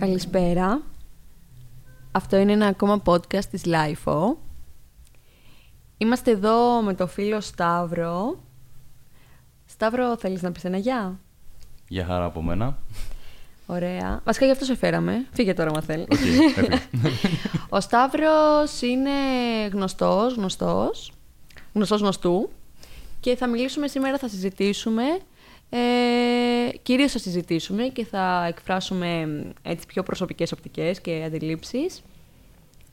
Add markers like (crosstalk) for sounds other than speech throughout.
Καλησπέρα. Αυτό είναι ένα ακόμα podcast της LIFO. Είμαστε εδώ με το φίλο Σταύρο. Σταύρο, θέλεις να πεις ένα γεια; Για χαρά από μένα. Ωραία. Βασικά γι' αυτό σε φέραμε. Φύγε τώρα, μα θέλεις. Okay, (laughs) Ο Σταύρος είναι γνωστός, γνωστός, γνωστός γνωστού. Και θα μιλήσουμε σήμερα, θα συζητήσουμε ε, κυρίως θα συζητήσουμε και θα εκφράσουμε έτσι, πιο προσωπικές οπτικές και αντιλήψεις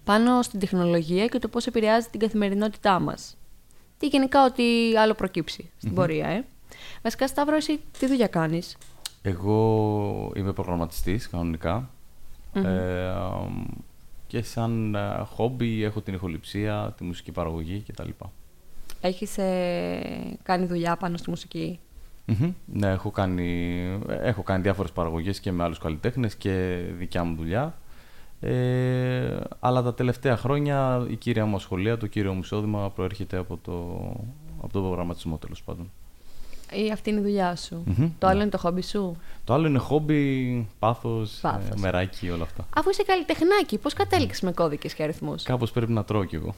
πάνω στην τεχνολογία και το πώς επηρεάζει την καθημερινότητά μας. Τι γενικά ό,τι άλλο προκύψει στην πορεία, ε. Βασικά, Σταύρο, εσύ τι δουλειά κάνεις; Εγώ είμαι προγραμματιστής, Ε, και σαν ε, χόμπι έχω την ηχοληψία, τη μουσική παραγωγή κτλ. Έχεις ε, κάνει δουλειά πάνω στη μουσική; Ναι, έχω κάνει, έχω κάνει διάφορες παραγωγές και με άλλους καλλιτέχνες και δικιά μου δουλειά. Ε, αλλά τα τελευταία χρόνια η κύρια μου ασχολία, το κύριο μου εισόδημα προέρχεται από το, από το προγραμματισμό τέλος πάντων. Ή αυτή είναι η δουλειά σου; Το άλλο είναι το χόμπι σου; Το άλλο είναι χόμπι, πάθος, ε, μεράκι, όλα αυτά. Αφού είσαι καλλιτεχνάκι, πώς κατέληξες με κώδικες και αριθμούς; Κάπως πρέπει να τρώω κι εγώ.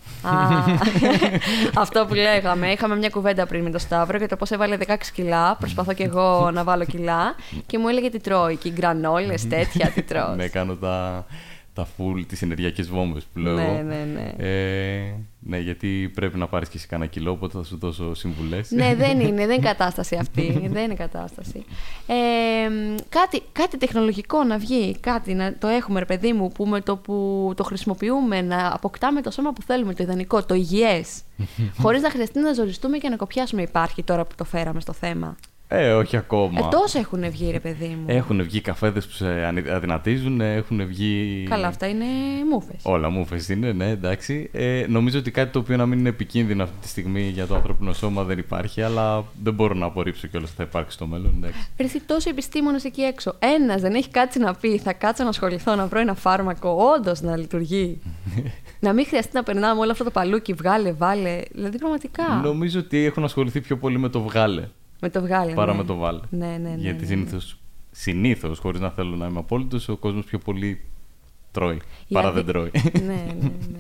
(laughs) αυτό που λέγαμε. Είχαμε μια κουβέντα πριν με τον Σταύρο για το πώς έβαλε 16 κιλά. Προσπαθώ κι εγώ να βάλω κιλά. Και μου έλεγε τι τρώει. Και γκρανόλες, τέτοια, τι τρώω. (laughs) ναι, κάνω τα τα full, τις ενεργειακές βόμβες που λέω. Ναι, ναι, ναι. Ε, ναι, γιατί πρέπει να πάρεις και εσύ κανένα κιλό, οπότε θα σου δώσω συμβουλές. ναι, δεν (laughs) είναι, δεν είναι κατάσταση αυτή. δεν είναι κατάσταση. Ε, κάτι, κάτι τεχνολογικό να βγει, κάτι να το έχουμε, ρε παιδί μου, που με το που το χρησιμοποιούμε, να αποκτάμε το σώμα που θέλουμε, το ιδανικό, το υγιές, (laughs) χωρίς να χρειαστεί να ζοριστούμε και να κοπιάσουμε. Υπάρχει τώρα που το φέραμε στο θέμα. Ε, όχι ακόμα. Ε, τόσο έχουν βγει, ρε παιδί μου. Έχουν βγει καφέδες που σε αδυνατίζουν, έχουν βγει. Καλά, αυτά είναι μούφε. Όλα μούφε είναι, ναι, εντάξει. Ε, νομίζω ότι κάτι το οποίο να μην είναι επικίνδυνο αυτή τη στιγμή για το ανθρώπινο σώμα δεν υπάρχει, αλλά δεν μπορώ να απορρίψω κιόλας ότι θα υπάρξει στο μέλλον. Εντάξει. Έρθει τόσο επιστήμονες εκεί έξω. Ένας δεν έχει κάτι να πει, θα κάτσω να ασχοληθώ να βρω ένα φάρμακο, όντως να λειτουργεί. (laughs) να μην χρειαστεί να περνάμε όλο αυτό το παλούκι, βγάλε, βάλε. Δηλαδή πραγματικά. Νομίζω ότι έχουν ασχοληθεί πιο πολύ με το βγάλε. Με το βγάλε. Παρά ναι. με το βάλε. Ναι, ναι, ναι. Γιατί ναι. συνήθως, συνήθως, χωρίς να θέλω να είμαι απόλυτος, ο κόσμος πιο πολύ τρώει. Παρά δεν τρώει. ναι, ναι, ναι.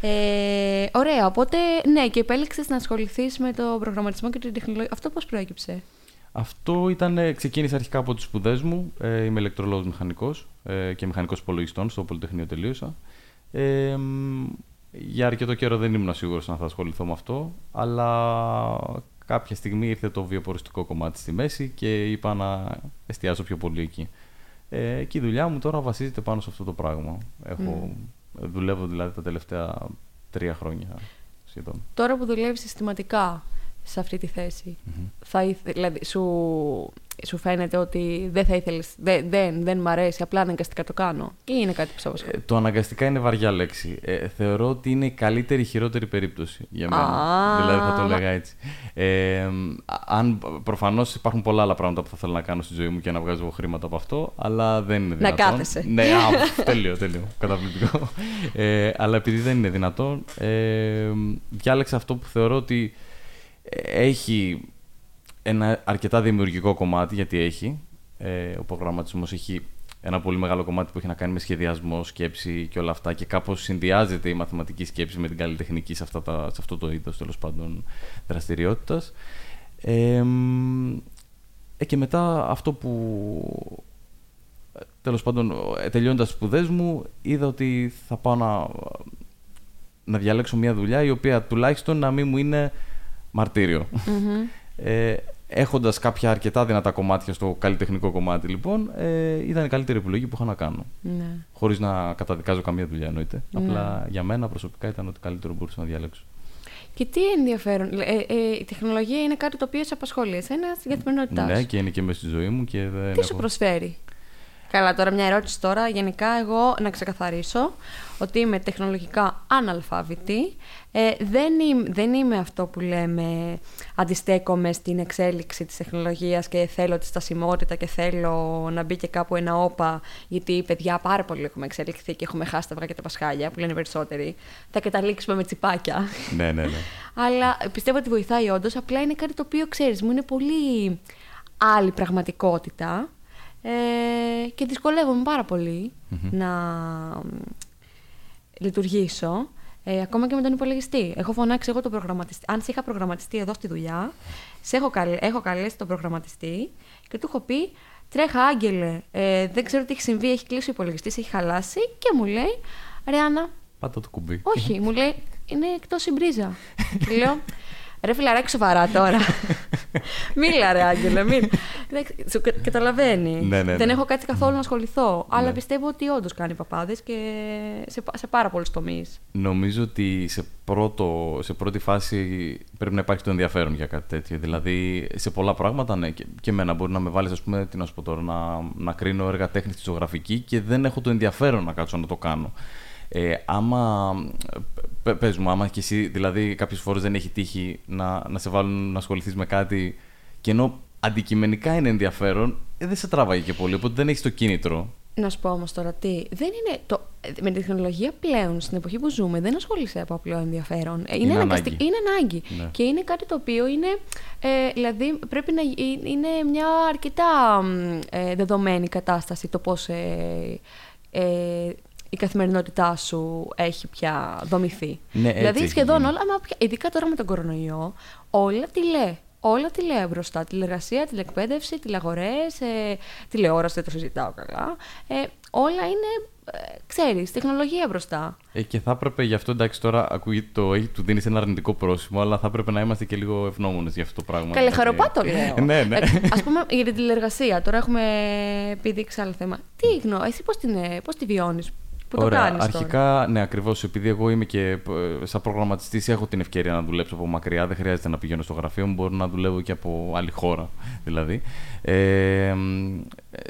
Ε, ωραία, οπότε ναι, και επέλεξες να ασχοληθείς με το προγραμματισμό και την τεχνολογία. Αυτό πώς προέκυψε; Αυτό ήταν, ξεκίνησε αρχικά από τις σπουδές μου. Ε, είμαι ηλεκτρολόγος μηχανικός ε, και μηχανικός υπολογιστών στο Πολυτεχνείο τελείωσα. Ε, για αρκετό καιρό δεν ήμουν σίγουρος αν θα ασχοληθώ με αυτό, αλλά κάποια στιγμή ήρθε το βιοποριστικό κομμάτι στη μέση και είπα να εστιάσω πιο πολύ εκεί. Ε, και η δουλειά μου τώρα βασίζεται πάνω σε αυτό το πράγμα. Έχω, Δουλεύω δηλαδή τα τελευταία τρία χρόνια σχεδόν. Τώρα που δουλεύεις συστηματικά σε αυτή τη θέση, θα δηλαδή, σου σου φαίνεται ότι δεν θα ήθελες, δεν, δεν, δεν μ' αρέσει, απλά αναγκαστικά το κάνω ή είναι κάτι που σε απασχολεί; Ε, το αναγκαστικά είναι βαριά λέξη. Ε, θεωρώ ότι είναι η καλύτερη χειρότερη περίπτωση για μένα. Α, δηλαδή θα το λέγα έτσι. Ε, αν, προφανώς υπάρχουν πολλά άλλα πράγματα που θα θέλω να κάνω στη ζωή μου και να βγάζω χρήματα από αυτό, αλλά δεν είναι δυνατόν. Να κάθεσαι. Ναι, α, τέλειο, τέλειο. Καταπληκτικό. Ε, αλλά επειδή δεν είναι δυνατόν, ε, διάλεξα αυτό που θεωρώ ότι έχει ένα αρκετά δημιουργικό κομμάτι, γιατί έχει. Ε, ο προγραμματισμός έχει ένα πολύ μεγάλο κομμάτι που έχει να κάνει με σχεδιασμό, σκέψη και όλα αυτά και κάπως συνδυάζεται η μαθηματική σκέψη με την καλλιτεχνική σε, αυτά τα, σε αυτό το είδος τέλος πάντων δραστηριότητας. Ε, ε, και μετά αυτό που τέλος πάντων τελειώντας τις σπουδές μου είδα ότι θα πάω να, να διαλέξω μια δουλειά η οποία τουλάχιστον να μην μου είναι μαρτύριο. Ε, Έχοντας κάποια αρκετά δυνατά κομμάτια στο καλλιτεχνικό κομμάτι, λοιπόν, ε, ήταν η καλύτερη επιλογή που είχα να κάνω. Ναι. Χωρίς να καταδικάζω καμία δουλειά, εννοείται. Ναι. Απλά για μένα προσωπικά ήταν ότι καλύτερο μπορούσα να διαλέξω. Και τι ενδιαφέρον. Ε, ε, η τεχνολογία είναι κάτι το οποίο σε απασχολεί εσένα στην καθημερινότητά Ναι, και είναι και μέσα στη ζωή μου. Και δεν τι έχω... σου προσφέρει; Καλά, τώρα μια ερώτηση τώρα. Γενικά, εγώ να ξεκαθαρίσω ότι είμαι τεχνολογικά αναλφάβητη. Ε, δεν, είμαι, δεν είμαι αυτό που λέμε αντιστέκομαι στην εξέλιξη της τεχνολογίας και θέλω τη στασιμότητα και θέλω να μπει και κάπου ένα όπα γιατί παιδιά πάρα πολύ έχουμε εξελιχθεί και έχουμε χάσει τα αυγά και τα πασχάλια που λένε οι περισσότεροι. Θα καταλήξουμε με τσιπάκια. Ναι, ναι, ναι. (laughs) Αλλά πιστεύω ότι βοηθάει όντως. Απλά είναι κάτι το οποίο ξέρεις μου είναι πολύ άλλη πραγματικότητα Ε, και δυσκολεύομαι πάρα πολύ να λειτουργήσω. Ε, ακόμα και με τον υπολογιστή. Έχω φωνάξει εγώ τον προγραμματιστή. Αν σε είχα προγραμματιστεί εδώ στη δουλειά, σε έχω, καλ... έχω καλέσει τον προγραμματιστή και του έχω πει: Τρέχα, Άγγελε, ε, δεν ξέρω τι έχει συμβεί, έχει κλείσει ο υπολογιστής, έχει χαλάσει. Και μου λέει: Ρεάννα. Πάτα το κουμπί. Όχι, (laughs) μου λέει: Είναι εκτός η μπρίζα. και λέω: Ρε φιλαράκι, σοβαρά τώρα. (laughs) μίλα, ρε Άγγελε, μίλα. Σου καταλαβαίνει. Ναι, ναι, Δεν ναι. έχω κάτι καθόλου να ασχοληθώ. Αλλά Ναι. πιστεύω ότι όντως κάνει παπάδες και σε, σε πάρα πολλούς τομείς. Νομίζω ότι σε, πρώτο, σε πρώτη φάση πρέπει να υπάρχει το ενδιαφέρον για κάτι τέτοιο. Δηλαδή, σε πολλά πράγματα, ναι, και, και εμένα μπορεί να με βάλεις, ας πούμε, τι να σου πω τώρα, να, να κρίνω έργα τέχνης στη ζωγραφική και δεν έχω το ενδιαφέρον να κάτσω να το κάνω. Ε, άμα, πε- πες μου, άμα και εσύ, δηλαδή κάποιες φορές δεν έχει τύχει να, να σε βάλουν να ασχοληθείς με κάτι και ενώ αντικειμενικά είναι ενδιαφέρον, ε, δεν σε τράβαγε και πολύ, οπότε δεν έχεις το κίνητρο. Να σου πω όμως τώρα τι. Δεν είναι το, με τη τεχνολογία πλέον, στην εποχή που ζούμε, δεν ασχολείσαι από απλό ενδιαφέρον. Ε, Είναι αναγκαστικ- ανάγκη. είναι ανάγκη. Ναι. Και είναι κάτι το οποίο είναι. Ε, δηλαδή, πρέπει να γι- είναι μια αρκετά μ, ε, δεδομένη κατάσταση το πώς ε, ε, η καθημερινότητά σου έχει πια δομηθεί. Ναι, έτσι δηλαδή, έχει σχεδόν γίνει. όλα, μα ποια- ειδικά τώρα με τον κορονοϊό, όλα τι λέει. Όλα τι λέει μπροστά. Τηλεργασία, τηλεκπαίδευση, τηλεαγορές, ε, τηλεόραση, δεν το συζητάω καλά. Ε, όλα είναι, ε, ξέρεις, τεχνολογία μπροστά. Ε, και θα έπρεπε γι' αυτό, εντάξει, τώρα ακούγεται το έχει, του δίνεις ένα αρνητικό πρόσημο, αλλά θα έπρεπε να είμαστε και λίγο ευγνώμονες για αυτό το πράγμα. Καλέ, Δηλαδή- χαροπά το (laughs) λέω. ναι, ναι. Ε, ας πούμε για την τηλεργασία, τώρα έχουμε επιδείξει άλλο θέμα. Τι γνω, εσύ πώς, την, ε, πώς τη βιώνεις, που Ωραία. το κάνεις τώρα. Αρχικά, ναι, ακριβώς. Επειδή εγώ είμαι και ε, σαν προγραμματιστής, έχω την ευκαιρία να δουλέψω από μακριά. Δεν χρειάζεται να πηγαίνω στο γραφείο μου. Μπορώ να δουλεύω και από άλλη χώρα, (laughs) δηλαδή. Ε,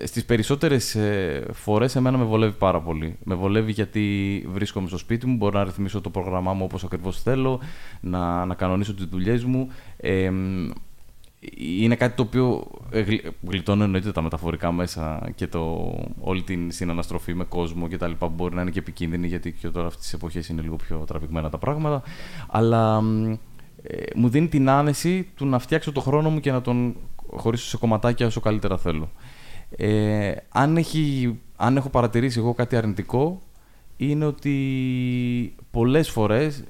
Στις περισσότερες ε, φορές, εμένα με βολεύει πάρα πολύ. Με βολεύει γιατί βρίσκομαι στο σπίτι μου, μπορώ να ρυθμίσω το πρόγραμμά μου όπως ακριβώς θέλω, να, να κανονίσω τις δουλειές μου. Ε, είναι κάτι το οποίο ε, γλυ- γλιτώνω εννοείται τα μεταφορικά μέσα και το, όλη την συναναστροφή με κόσμο και τα λοιπά που μπορεί να είναι και επικίνδυνη γιατί και τώρα αυτές τις εποχές είναι λίγο πιο τραβηγμένα τα πράγματα αλλά μ, ε, μου δίνει την άνεση του να φτιάξω το χρόνο μου και να τον χωρίσω σε κομματάκια όσο καλύτερα θέλω. Ε, αν, έχει, αν έχω παρατηρήσει εγώ κάτι αρνητικό είναι ότι πολλές φορές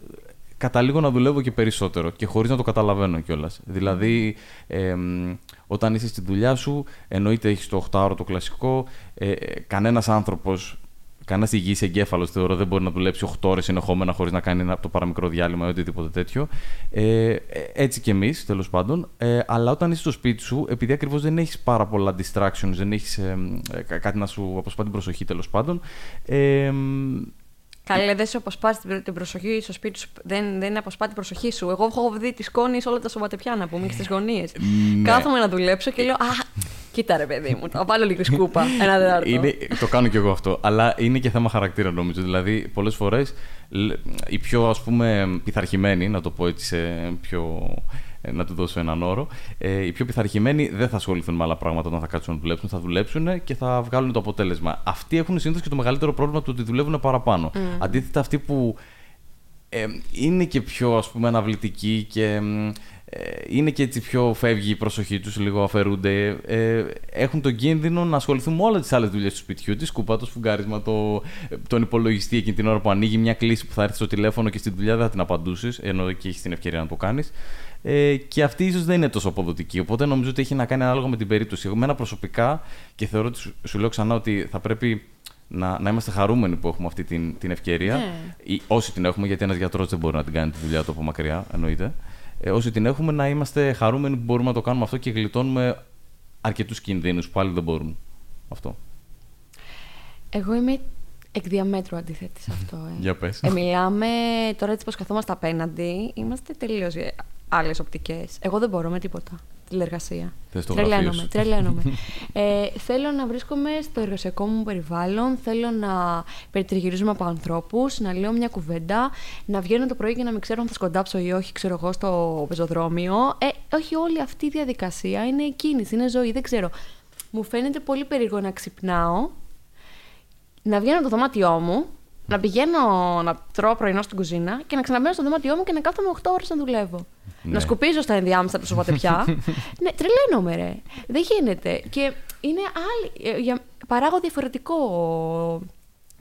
καταλήγω να δουλεύω και περισσότερο και χωρίς να το καταλαβαίνω κιόλας. Δηλαδή, εμ, όταν είσαι στη δουλειά σου, εννοείται έχεις το 8 το κλασικό, ε, ε, κανένας άνθρωπος, κανένας υγιής εγκέφαλος θεωρώ δεν μπορεί να δουλέψει 8 ώρες συνεχόμενα χωρίς να κάνει ένα από το παραμικρό διάλειμμα ή οτιδήποτε τέτοιο. Ε, ε, έτσι κι εμείς, τέλος πάντων. Ε, αλλά όταν είσαι στο σπίτι σου, επειδή ακριβώς δεν έχεις πάρα πολλά distractions, δεν έχεις ε, ε, κα- κάτι να σου αποσπά την προσοχή τέλος πάντων, ε, Καλέ, δεν σου αποσπάσει την- την προσοχή στο σπίτι σου. Δεν, δεν αποσπά την προσοχή σου. Εγώ έχω δει τη σκόνη σε όλα τα σωματεπιά να πούμε και στις γωνίες. Ναι. Κάθομαι να δουλέψω και λέω Α, κοίτα ρε παιδί μου, θα βάλω λίγο σκούπα. Ένα τέταρτο. Είναι, το κάνω κι εγώ αυτό. Αλλά είναι και θέμα χαρακτήρα νομίζω. Δηλαδή, πολλές φορές οι πιο ας πούμε πειθαρχημένοι, να το πω έτσι σε πιο. Ε, να του δώσω έναν όρο. Ε, οι πιο πειθαρχημένοι δεν θα ασχοληθούν με άλλα πράγματα όταν θα κάτσουν να δουλέψουν. Θα δουλέψουν και θα βγάλουν το αποτέλεσμα. Αυτοί έχουν συνήθως και το μεγαλύτερο πρόβλημα του ότι δουλεύουν παραπάνω. Αντίθετα, αυτοί που ε, είναι και πιο ας πούμε αναβλητικοί και μ, ε, είναι και έτσι πιο φεύγει η προσοχή τους, λίγο αφαιρούνται. Ε, έχουν τον κίνδυνο να ασχοληθούν με όλες τις άλλες δουλειές του σπιτιού, της σκούπα, το σφουγγάρισμα, το, τον υπολογιστή εκείνη την ώρα που ανοίγει μια κλίση που θα έρθει στο τηλέφωνο και στη δουλειά δεν θα την απαντούσεις, ενώ εκεί έχεις την ευκαιρία να το κάνεις. Ε, και αυτή ίσως δεν είναι τόσο αποδοτική. Οπότε νομίζω ότι έχει να κάνει ανάλογα με την περίπτωση. Εγώ, εμένα προσωπικά, και θεωρώ ότι σου, σου λέω ξανά ότι θα πρέπει να, να είμαστε χαρούμενοι που έχουμε αυτή την, την ευκαιρία. Ναι. Ή, όσοι την έχουμε, γιατί ένας γιατρός δεν μπορεί να την κάνει τη δουλειά του από μακριά, εννοείται. Ε, όσοι την έχουμε, να είμαστε χαρούμενοι που μπορούμε να το κάνουμε αυτό και γλιτώνουμε αρκετούς κινδύνους που άλλοι δεν μπορούν. Αυτό. Εγώ είμαι εκ διαμέτρου αντίθετη σε αυτό. Ε. Για πες. Ε, μιλάμε τώρα έτσι πως καθόμαστε απέναντι, είμαστε τελείως άλλες οπτικές. Εγώ δεν μπορώ με τίποτα. Τηλεργασία. Θες το γραφείο τρελαίνομαι, σου. τρελαίνομαι. (laughs) ε, θέλω να βρίσκομαι στο εργασιακό μου περιβάλλον, θέλω να περιτριγυρίζομαι από ανθρώπους, να λέω μια κουβέντα, να βγαίνω το πρωί και να μην ξέρω αν θα σκοντάψω ή όχι, ξέρω εγώ, στο πεζοδρόμιο. Ε, όχι όλη αυτή η διαδικασία είναι κίνηση, είναι ζωή, δεν ξέρω. Μου φαίνεται πολύ περίεργο να ξυπνάω, να βγαίνω από το δωμάτιό μου, να πηγαίνω να τρώω πρωινό στην κουζίνα και να ξαναμπαίνω στο δωμάτιό μου και να κάθομαι 8 ώρες να δουλεύω. Ναι. Να σκουπίζω στα ενδιάμεσα του σωματεπιά. (laughs) ναι, τρελαίνομαι, ρε. Δεν γίνεται. Και είναι άλλη. ε, Για, παράγω διαφορετικό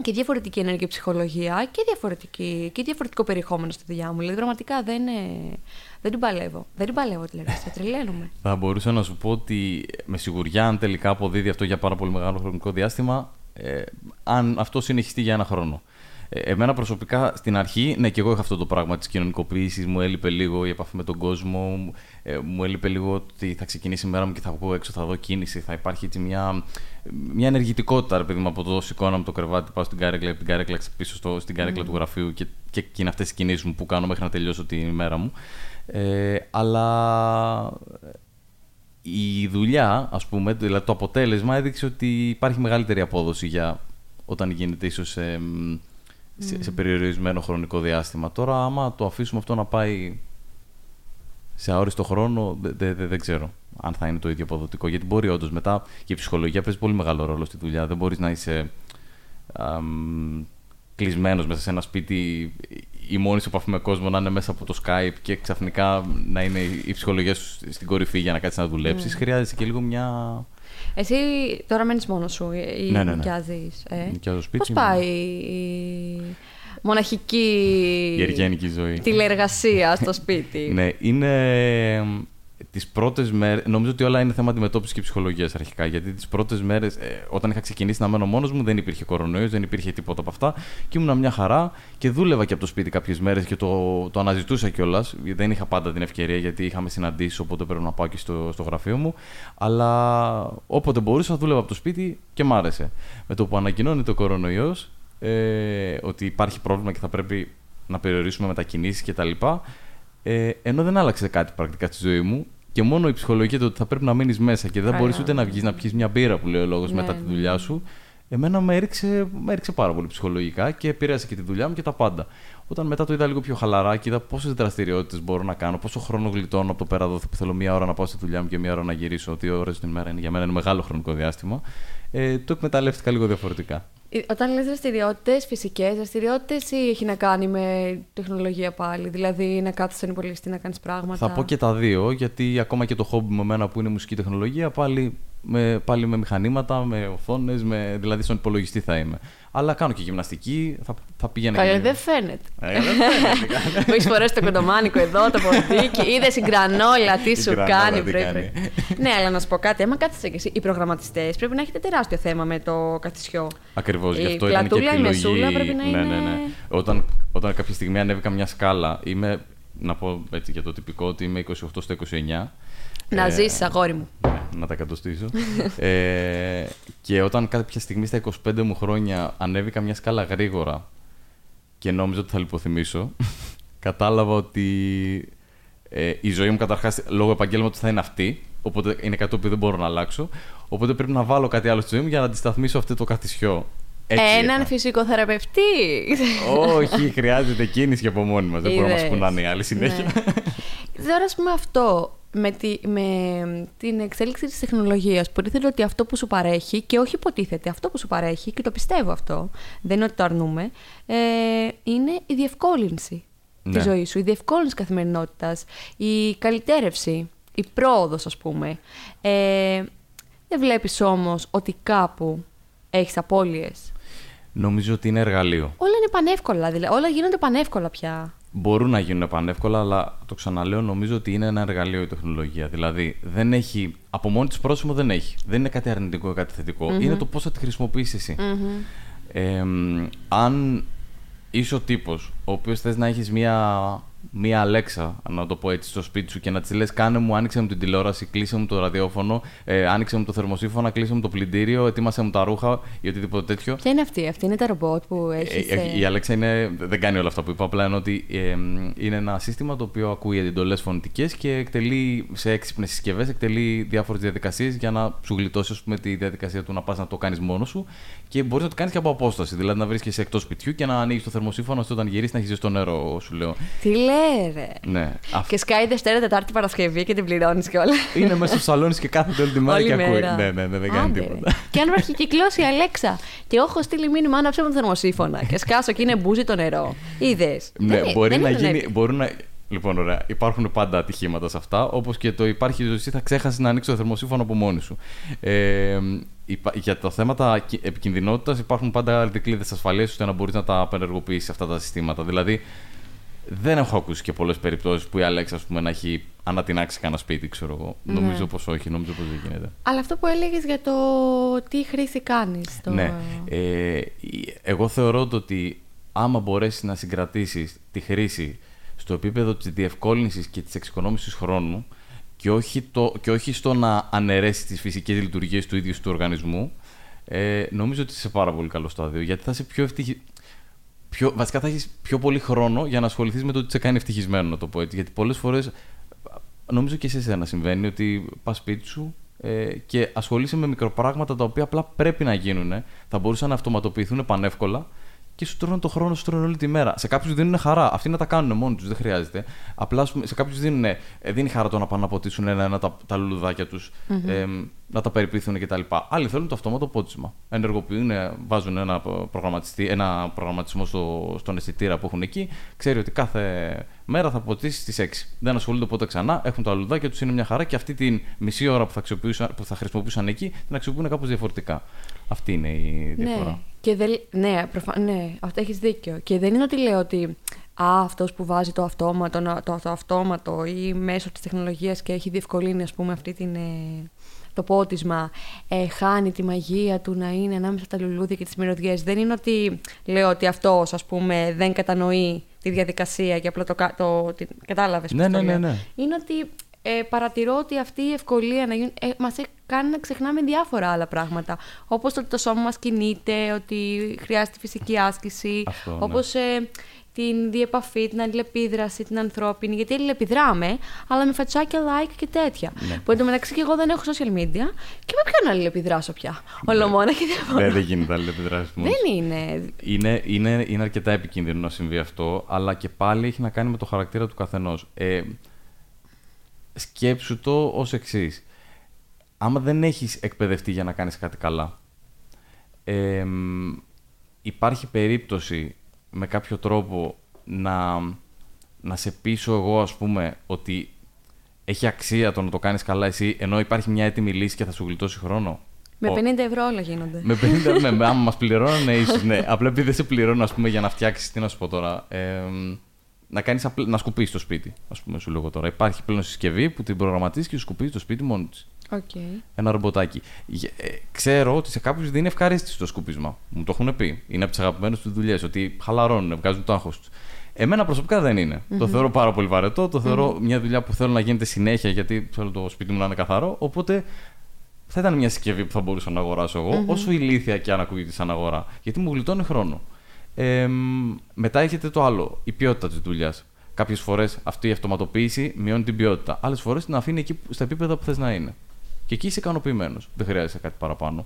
και διαφορετική ενέργεια ψυχολογία και, διαφορετική, και διαφορετικό περιεχόμενο στη δουλειά μου. Δηλαδή, πραγματικά δεν, είναι, δεν την παλεύω. Δεν την παλεύω τηλεόραση. Τρελαίνομαι. Θα μπορούσα να σου πω ότι με σιγουριά, αν τελικά αποδίδει αυτό για πάρα πολύ μεγάλο χρονικό διάστημα, ε, αν αυτό συνεχιστεί για ένα χρόνο. Ε, εμένα προσωπικά στην αρχή, ναι, και εγώ είχα αυτό το πράγμα της κοινωνικοποίησης. Μου έλειπε λίγο η επαφή με τον κόσμο. Ε, μου έλειπε λίγο ότι θα ξεκινήσει η μέρα μου και θα βγω έξω, θα δω κίνηση. Θα υπάρχει έτσι μια, μια ενεργητικότητα, ρε παιδί μου, από το σηκώνω από το κρεβάτι, πάω στην κάρεκλα, από την κάρεκλα πίσω στο, στην κάρεκλα του γραφείου και, και, και είναι αυτές τι κινήσεις μου που κάνω μέχρι να τελειώσω τη μέρα μου. Ε, αλλά η δουλειά, ας πούμε, δηλαδή το αποτέλεσμα έδειξε ότι υπάρχει μεγαλύτερη απόδοση για όταν γίνεται ίσως σε, σε, σε περιορισμένο χρονικό διάστημα. Τώρα, άμα το αφήσουμε αυτό να πάει σε αόριστο χρόνο, δε- δε- δε- δεν ξέρω αν θα είναι το ίδιο αποδοτικό. Γιατί μπορεί όντως μετά και η ψυχολογία παίζει πολύ μεγάλο ρόλο στη δουλειά. Δεν μπορείς να είσαι κλεισμένος μέσα σε ένα σπίτι, η μόνη σου επαφή με κόσμο να είναι μέσα από το Skype και ξαφνικά να είναι η ψυχολογία σου στην κορυφή για να κάτσεις να δουλέψεις. Χρειάζεται και λίγο μια. Εσύ τώρα μένεις μόνος σου ή Ναι, ναι, ναι. νοικιάζεις, Ε; Νοικιάζω σπίτι Πώς μου. πάει η μοναχική Η εργένικη ζωή. τηλεργασία στο σπίτι; Ναι, είναι τις πρώτες μέρες. Νομίζω ότι όλα είναι θέμα αντιμετώπισης και ψυχολογίας αρχικά. Γιατί τις πρώτες μέρες, όταν είχα ξεκινήσει να μένω μόνος μου, δεν υπήρχε κορονοϊός, δεν υπήρχε τίποτα από αυτά. Και ήμουν μια χαρά και δούλευα και από το σπίτι κάποιες μέρες και το, το αναζητούσα κιόλας. Δεν είχα πάντα την ευκαιρία γιατί είχαμε συναντήσει, οπότε πρέπει να πάω και στο, στο γραφείο μου. Αλλά όποτε μπορούσα, δούλευα από το σπίτι και μ' άρεσε. Με το που ανακοινώνεται ο κορονοϊός, ε, ότι υπάρχει πρόβλημα και θα πρέπει να περιορίσουμε μετακινήσεις κτλ. Ε, ενώ δεν άλλαξε κάτι πρακτικά στη ζωή μου και μόνο η ψυχολογία του ότι θα πρέπει να μείνεις μέσα και δεν Καλά. μπορείς ούτε να βγεις να πιεις μια μπύρα που λέει ο λόγος Ναι, μετά τη ναι, δουλειά ναι. σου. Εμένα με έριξε, με έριξε πάρα πολύ ψυχολογικά και επηρέασε και τη δουλειά μου και τα πάντα. Όταν μετά το είδα λίγο πιο χαλαρά και είδα πόσες δραστηριότητες μπορώ να κάνω, πόσο χρόνο γλιτώνω από το πέρα εδώ που θέλω μία ώρα να πάω στη δουλειά μου και μία ώρα να γυρίσω. Δύο ώρες την ημέρα είναι για μένα ένα μεγάλο χρονικό διάστημα. Ε, το εκμεταλλεύτηκα λίγο διαφορετικά. Ε, Όταν λες δραστηριότητες, φυσικές δραστηριότητες ή έχει να κάνει με τεχνολογία πάλι; Δηλαδή να κάθεσαι στον υπολογιστή να κάνεις πράγματα; Θα πω και τα δύο, γιατί ακόμα και το χόμπι μου εμένα που είναι μουσική τεχνολογία, πάλι με, πάλι με μηχανήματα, με οθόνες, με, δηλαδή στον υπολογιστή θα είμαι. Αλλά κάνω και γυμναστική, θα, θα πηγαίνω. Καλά, και- δεν φαίνεται. Ε, δεν φαίνεται. Μου έχει φορέσει το κοντομάνικο εδώ, το ποντίκι. Είδε η γκρανόλα τι Η σου γκρανόλα κάνει. τι πρέπει. κάνει. ναι, αλλά να σου πω κάτι. Άμα κάθεσαι και εσύ, οι προγραμματιστές πρέπει να έχετε τεράστιο θέμα με το καθισιό. Ακριβώς, γι' Η αυτό ήταν και πλατούλα, η επιλογή. μεσούλα πρέπει να ναι, είναι- ναι, ναι. Όταν, όταν κάποια στιγμή ανέβηκα μια σκάλα, είμαι, να πω έτσι για το τυπικό, ότι είμαι 28 στο 29. Να Ε, ζήσεις, αγόρι μου. Ναι, να τα εκατοστήσω. (laughs) ε, και όταν κάποια στιγμή στα 25 μου χρόνια ανέβηκα μια σκάλα γρήγορα και νόμιζα ότι θα λιποθυμήσω, (laughs) κατάλαβα ότι ε, η ζωή μου καταρχάς λόγω επαγγέλματος θα είναι αυτή. Οπότε είναι κάτι που δεν μπορώ να αλλάξω. Οπότε πρέπει να βάλω κάτι άλλο στη ζωή μου για να αντισταθμίσω αυτό το καθισιό. Έτσι Έναν έκανα. φυσικοθεραπευτή. Όχι, χρειάζεται κίνηση και από μόνοι μας. Δεν μπορούμε να μας Είδες. πούν να είναι οι άλλοι συνέχεια. Ναι. Τώρα, ας πούμε, αυτό με, τη, με την εξέλιξη της τεχνολογίας που ήθελε ότι αυτό που σου παρέχει και όχι υποτίθεται, αυτό που σου παρέχει και το πιστεύω αυτό, δεν είναι ότι το αρνούμε, ε, είναι η διευκόλυνση Ναι. της ζωής σου, η διευκόλυνση της καθημερινότητας, η καλυτέρευση, η πρόοδος ας πούμε. Ε, δεν βλέπεις όμως ότι κάπου έχεις απώλειες; Νομίζω ότι είναι εργαλείο. Όλα είναι πανεύκολα, δηλαδή όλα γίνονται πανεύκολα πια. Μπορούν να γίνουν πανεύκολα, αλλά το ξαναλέω, νομίζω ότι είναι ένα εργαλείο η τεχνολογία. Δηλαδή, δεν έχει, από μόνη της πρόσημο δεν έχει. Δεν είναι κάτι αρνητικό ή κάτι θετικό. Είναι το πώς θα τη χρησιμοποιήσεις εσύ. Ε, μ, αν είσαι ο τύπος ο οποίος θες να έχεις μία, μία Αλέξα, να το πω έτσι, στο σπίτι σου και να της λες: Κάνε μου, άνοιξε μου την τηλεόραση, κλείσε μου το ραδιόφωνο, ε, άνοιξε μου το θερμοσύφωνα, κλείσε μου το πλυντήριο, ετοίμασε μου τα ρούχα ή οτιδήποτε τέτοιο. Ποια είναι αυτή, αυτή είναι τα ρομπότ που έχεις. Ε, ε, η Αλέξα είναι, δεν κάνει όλα αυτά που είπα. Απλά είναι ότι ε, είναι ένα σύστημα το οποίο ακούει εντολές φωνητικές και εκτελεί σε έξυπνες συσκευές, εκτελεί διάφορες διαδικασίες για να σου γλιτώσει ας πούμε, τη διαδικασία του να πας να το κάνεις μόνος σου και μπορείς να το κάνεις και από απόσταση. Δηλαδή να βρίσκεσαι εκτός σπιτιού και να ανοίγεις το θερμοσύφωνο ώστε όταν γυρίσεις να έχεις ζεστό νερό, σου λέω. Τι λε, Ναι, ρε. Ναι. Αυ- Και σκάει Δευτέρα, Τετάρτη, Παρασκευή και την πληρώνεις κιόλας. Είναι μέσα στο σαλόνι και κάθεται όλη τη μέρα Όλη και ακούει. μέρα. Ναι, ναι, ναι, δεν κάνει Άντε, τίποτα. ρε. Και αν έχει κυκλώσει η Αλέξα και έχω στείλει μήνυμα, άναψε με το θερμοσύφωνα και σκάσω και είναι μπούζι το νερό. Είδες. Ναι, μπορεί να γίνει. Μπορούν να... Λοιπόν, ωραία. Υπάρχουν πάντα ατυχήματα σε αυτά. Όπως και το υπάρχει εσύ θα ξέχασες να ανοίξεις το θερμοσύφωνο από μόνη σου. Ε, υπα- για τα θέματα επικινδυνότητας υπάρχουν πάντα δικλείδες ασφαλείας ώστε να μπορείς να τα απενεργοποιήσεις αυτά τα συστήματα. Δηλαδή, δεν έχω ακούσει και πολλές περιπτώσεις που η Αλέξα ας πούμε, να έχει ανατινάξει κανένα σπίτι, ξέρω εγώ. Ναι. Νομίζω πως όχι, νομίζω πως δεν γίνεται. Αλλά αυτό που έλεγες για το τι χρήση κάνεις. Το... Ναι. Ε, η- εγώ θεωρώ το ότι άμα μπορέσεις να συγκρατήσεις τη χρήση στο επίπεδο της διευκόλυνσης και της εξοικονόμησης χρόνου και όχι, το, και όχι στο να αναιρέσει τις φυσικές λειτουργίες του ίδιου του οργανισμού, ε, νομίζω ότι είσαι σε πάρα πολύ καλό στάδιο. Γιατί θα είσαι πιο ευτυχη... Πιο, βασικά θα έχεις πιο πολύ χρόνο για να ασχοληθείς με το τι σε κάνει ευτυχισμένο, να το πω έτσι. Γιατί πολλές φορές, νομίζω και σε εσένα συμβαίνει, ότι πας σπίτι σου ε, και ασχολείσαι με μικροπράγματα τα οποία απλά πρέπει να γίνουν. Θα μπορούσαν να αυτοματοποιηθούν πανεύκολα και σου τρώνε το χρόνο, σου τρώνε όλη τη μέρα. Σε κάποιους δίνουν χαρά. Αυτοί να τα κάνουν μόνοι τους, δεν χρειάζεται. Απλά ας πούμε, σε κάποιους δίνουν, ε, δίνει χαρά το να πάνε να ποτίσουν ένα-ένα τα, τα λουλουδάκια τους, ε, να τα περιποιηθούν κτλ. Άλλοι θέλουν το αυτόματο πότισμα. Ενεργοποιούν, ε, βάζουν ένα, προγραμματιστή, ένα προγραμματισμό στο, στον αισθητήρα που έχουν εκεί. Ξέρει ότι κάθε μέρα θα ποτίσει στις 6. Δεν ασχολούνται ποτέ ξανά. Έχουν τα λουλουδάκια τους, είναι μια χαρά και αυτή τη μισή ώρα που θα, αξιοποιούσαν- που θα χρησιμοποιούσαν εκεί την αξιοποιούν κάπως διαφορετικά. Αυτή είναι η διαφορά. Ναι, και δεν, ναι, προφα... ναι, αυτό έχεις δίκιο. Και δεν είναι ότι λέω ότι α, αυτός που βάζει το αυτόματο, να- το, το αυτόματο ή μέσω της τεχνολογίας και έχει διευκολύνει ας πούμε αυτή την, ε, το πότισμα ε, χάνει τη μαγεία του να είναι ανάμεσα στα λουλούδια και τις μυρωδιές. Δεν είναι ότι λέω ότι αυτός ας πούμε δεν κατανοεί τη διαδικασία και απλά το, κα- το, την- κατάλαβες Ναι, πώς το ναι, ναι, λέω. ναι. Είναι ότι ε, παρατηρώ ότι αυτή η ευκολία να γίνουν, ε, μας έχει κάνει να ξεχνάμε διάφορα άλλα πράγματα. Όπως το ότι το σώμα μας κινείται, ότι χρειάζεται φυσική άσκηση, Αυτό, ναι. όπως ε, την διεπαφή, την αλληλεπίδραση, την ανθρώπινη. Γιατί αλληλεπιδράμε, αλλά με φατσάκια, like και τέτοια. Ναι. Που εντωμεταξύ και εγώ δεν έχω social media και με ποιον να αλληλεπιδράσω πια; Ολομόνα και δεν μπορώ. Ναι, δεν γίνεται άλλη επιδράση μόνο. Δεν είναι. Είναι, είναι, είναι αρκετά επικίνδυνο να συμβεί αυτό, αλλά και πάλι έχει να κάνει με το χαρακτήρα του καθενός. Ε, σκέψου το ως εξής. Άμα δεν έχεις εκπαιδευτεί για να κάνεις κάτι καλά, ε, μ, υπάρχει περίπτωση με κάποιο τρόπο να, να σε πείσω εγώ, ας πούμε, ότι έχει αξία το να το κάνεις καλά εσύ, ενώ υπάρχει μια έτοιμη λύση και θα σου γλιτώσει χρόνο; Με 50 ευρώ όλα γίνονται. με 50, με, με- άμα μας (laughs) πληρώνανε, ίσως ναι. Απλά επειδή δεν σε πληρώνω, ας πούμε, για να φτιάξεις, τι να σου πω τώρα. Ε, να, κάνεις, απλ- να σκουπίσεις το σπίτι, ας πούμε, σου λέγω τώρα. Υπάρχει πλέον συσκευή που την προγραμματίζεις και σου σκουπίζει το σπίτι μόνη της. ΟΚ. Ένα ρομποτάκι. Γε- ε, ξέρω ότι σε κάποιους δεν είναι ευχαρίστηση το σκουπίσμα. Μου το έχουν πει. Είναι από τις αγαπημένες τους δουλειές. Ότι χαλαρώνουν, βγάζουν το άγχος τους. Εμένα προσωπικά δεν ειναι Το θεωρώ πάρα πολύ βαρετό. Το θεωρώ μια δουλειά που θέλω να γίνεται συνέχεια γιατί θέλω το σπίτι μου να είναι καθαρό. Οπότε θα ήταν μια συσκευή που θα μπορούσα να αγοράσω εγώ, όσο ηλίθια και αν ακούγεται σαν αγορά. Γιατί μου γλιτώνει χρόνο. Ε, μ, μετά έχετε το άλλο, η ποιότητα της δουλειάς. Κάποιες φορές αυτή η αυτοματοποίηση μειώνει την ποιότητα. Άλλες φορές την αφήνει εκεί που- στα επίπεδα που θες να είναι. Και εκεί είσαι ικανοποιημένος. Δεν χρειάζεται κάτι παραπάνω.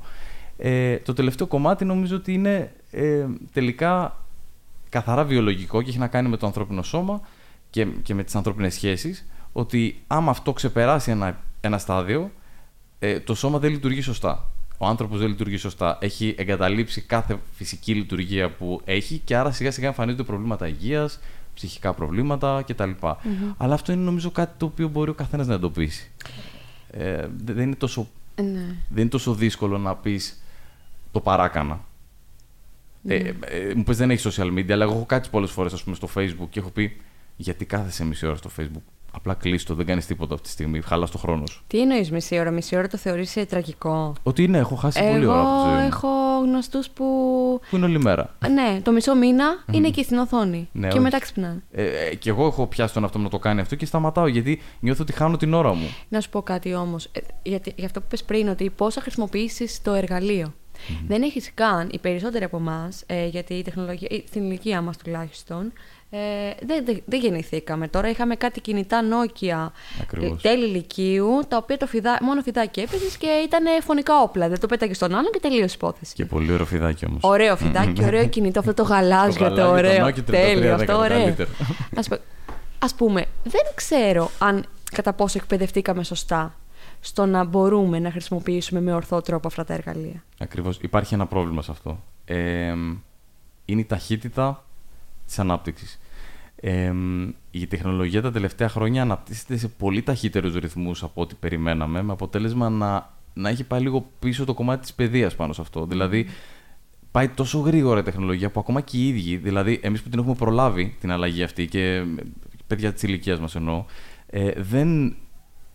Ε, το τελευταίο κομμάτι νομίζω ότι είναι ε, τελικά καθαρά βιολογικό και έχει να κάνει με το ανθρώπινο σώμα και, και με τις ανθρώπινες σχέσεις ότι άμα αυτό ξεπεράσει ένα, ένα στάδιο ε, το σώμα δεν λειτουργεί σωστά. Ο άνθρωπος δεν λειτουργεί σωστά. Έχει εγκαταλείψει κάθε φυσική λειτουργία που έχει και άρα σιγά σιγά εμφανίζονται προβλήματα υγείας, ψυχικά προβλήματα κτλ. Αλλά αυτό είναι νομίζω κάτι το οποίο μπορεί ο καθένας να εντοπίσει. Ε, δεν δεν είναι τόσο Ναι. δεν είναι τόσο δύσκολο να πεις το παράκανα. Ε, ε, μου πες δεν έχει social media, αλλά εγώ έχω κάτσει πολλές φορές ας πούμε, στο facebook και έχω πει γιατί κάθεσαι μισή ώρα στο facebook. Απλά κλείστο, δεν κάνεις τίποτα αυτή τη στιγμή, χαλάς το χρόνο σου. Τι εννοείς μισή ώρα, μισή ώρα το θεωρείς ε, τραγικό; Ότι ναι, έχω χάσει πολύ ώρα από τη Εγώ ζωή μου. έχω γνωστούς που. Που είναι όλη μέρα. Ναι, το μισό μήνα είναι εκεί στην οθόνη. Ναι, και όχι. μετά ξυπνάνε. Ε, ε, και εγώ έχω πιάσει τον αυτό να το κάνει αυτό και σταματάω γιατί νιώθω ότι χάνω την ώρα μου. Να σου πω κάτι όμως. γιατί, για αυτό που πες πριν, ότι πώ θα χρησιμοποιήσεις το εργαλείο. Δεν έχεις καν οι περισσότεροι από εμάς, ε, γιατί η τεχνολογία, ε, στην ηλικία μας τουλάχιστον, ε, δεν, δεν, δεν γεννηθήκαμε. Τώρα είχαμε κάτι κινητά Nokia Ακριβώς. ε, τέλη ηλικίου, τα οποία το φιδά, μόνο φιδάκι έπαιζες και ήταν φωνικά όπλα. Δεν το πέταγες στον άλλον και τελείωσε η υπόθεση. Και πολύ ωραίο φιδάκι όμως. Ωραίο φιδάκι, ωραίο (laughs) κινητό, αυτό το γαλάζιο, το, γαλάζιο, το ωραίο. Nokia 3310 Τέλειο, το αυτό ωραίο. καλύτερο. Να σου πω, ας πούμε, δεν ξέρω αν κατά πόσο εκπαιδευτήκαμε σωστά στο να μπορούμε να χρησιμοποιήσουμε με ορθό τρόπο αυτά τα εργαλεία. Ακριβώς. Υπάρχει ένα πρόβλημα σε αυτό. Ε, είναι η ταχύτητα της ανάπτυξης. Ε, η τεχνολογία τα τελευταία χρόνια αναπτύσσεται σε πολύ ταχύτερους ρυθμούς από ό,τι περιμέναμε, με αποτέλεσμα να, να έχει πάει λίγο πίσω το κομμάτι της παιδείας πάνω σε αυτό. Δηλαδή, πάει τόσο γρήγορα η τεχνολογία που ακόμα και οι ίδιοι, δηλαδή εμείς που την έχουμε προλάβει την αλλαγή αυτή και παιδιά της ηλικίας μας εννοώ, ε, δεν,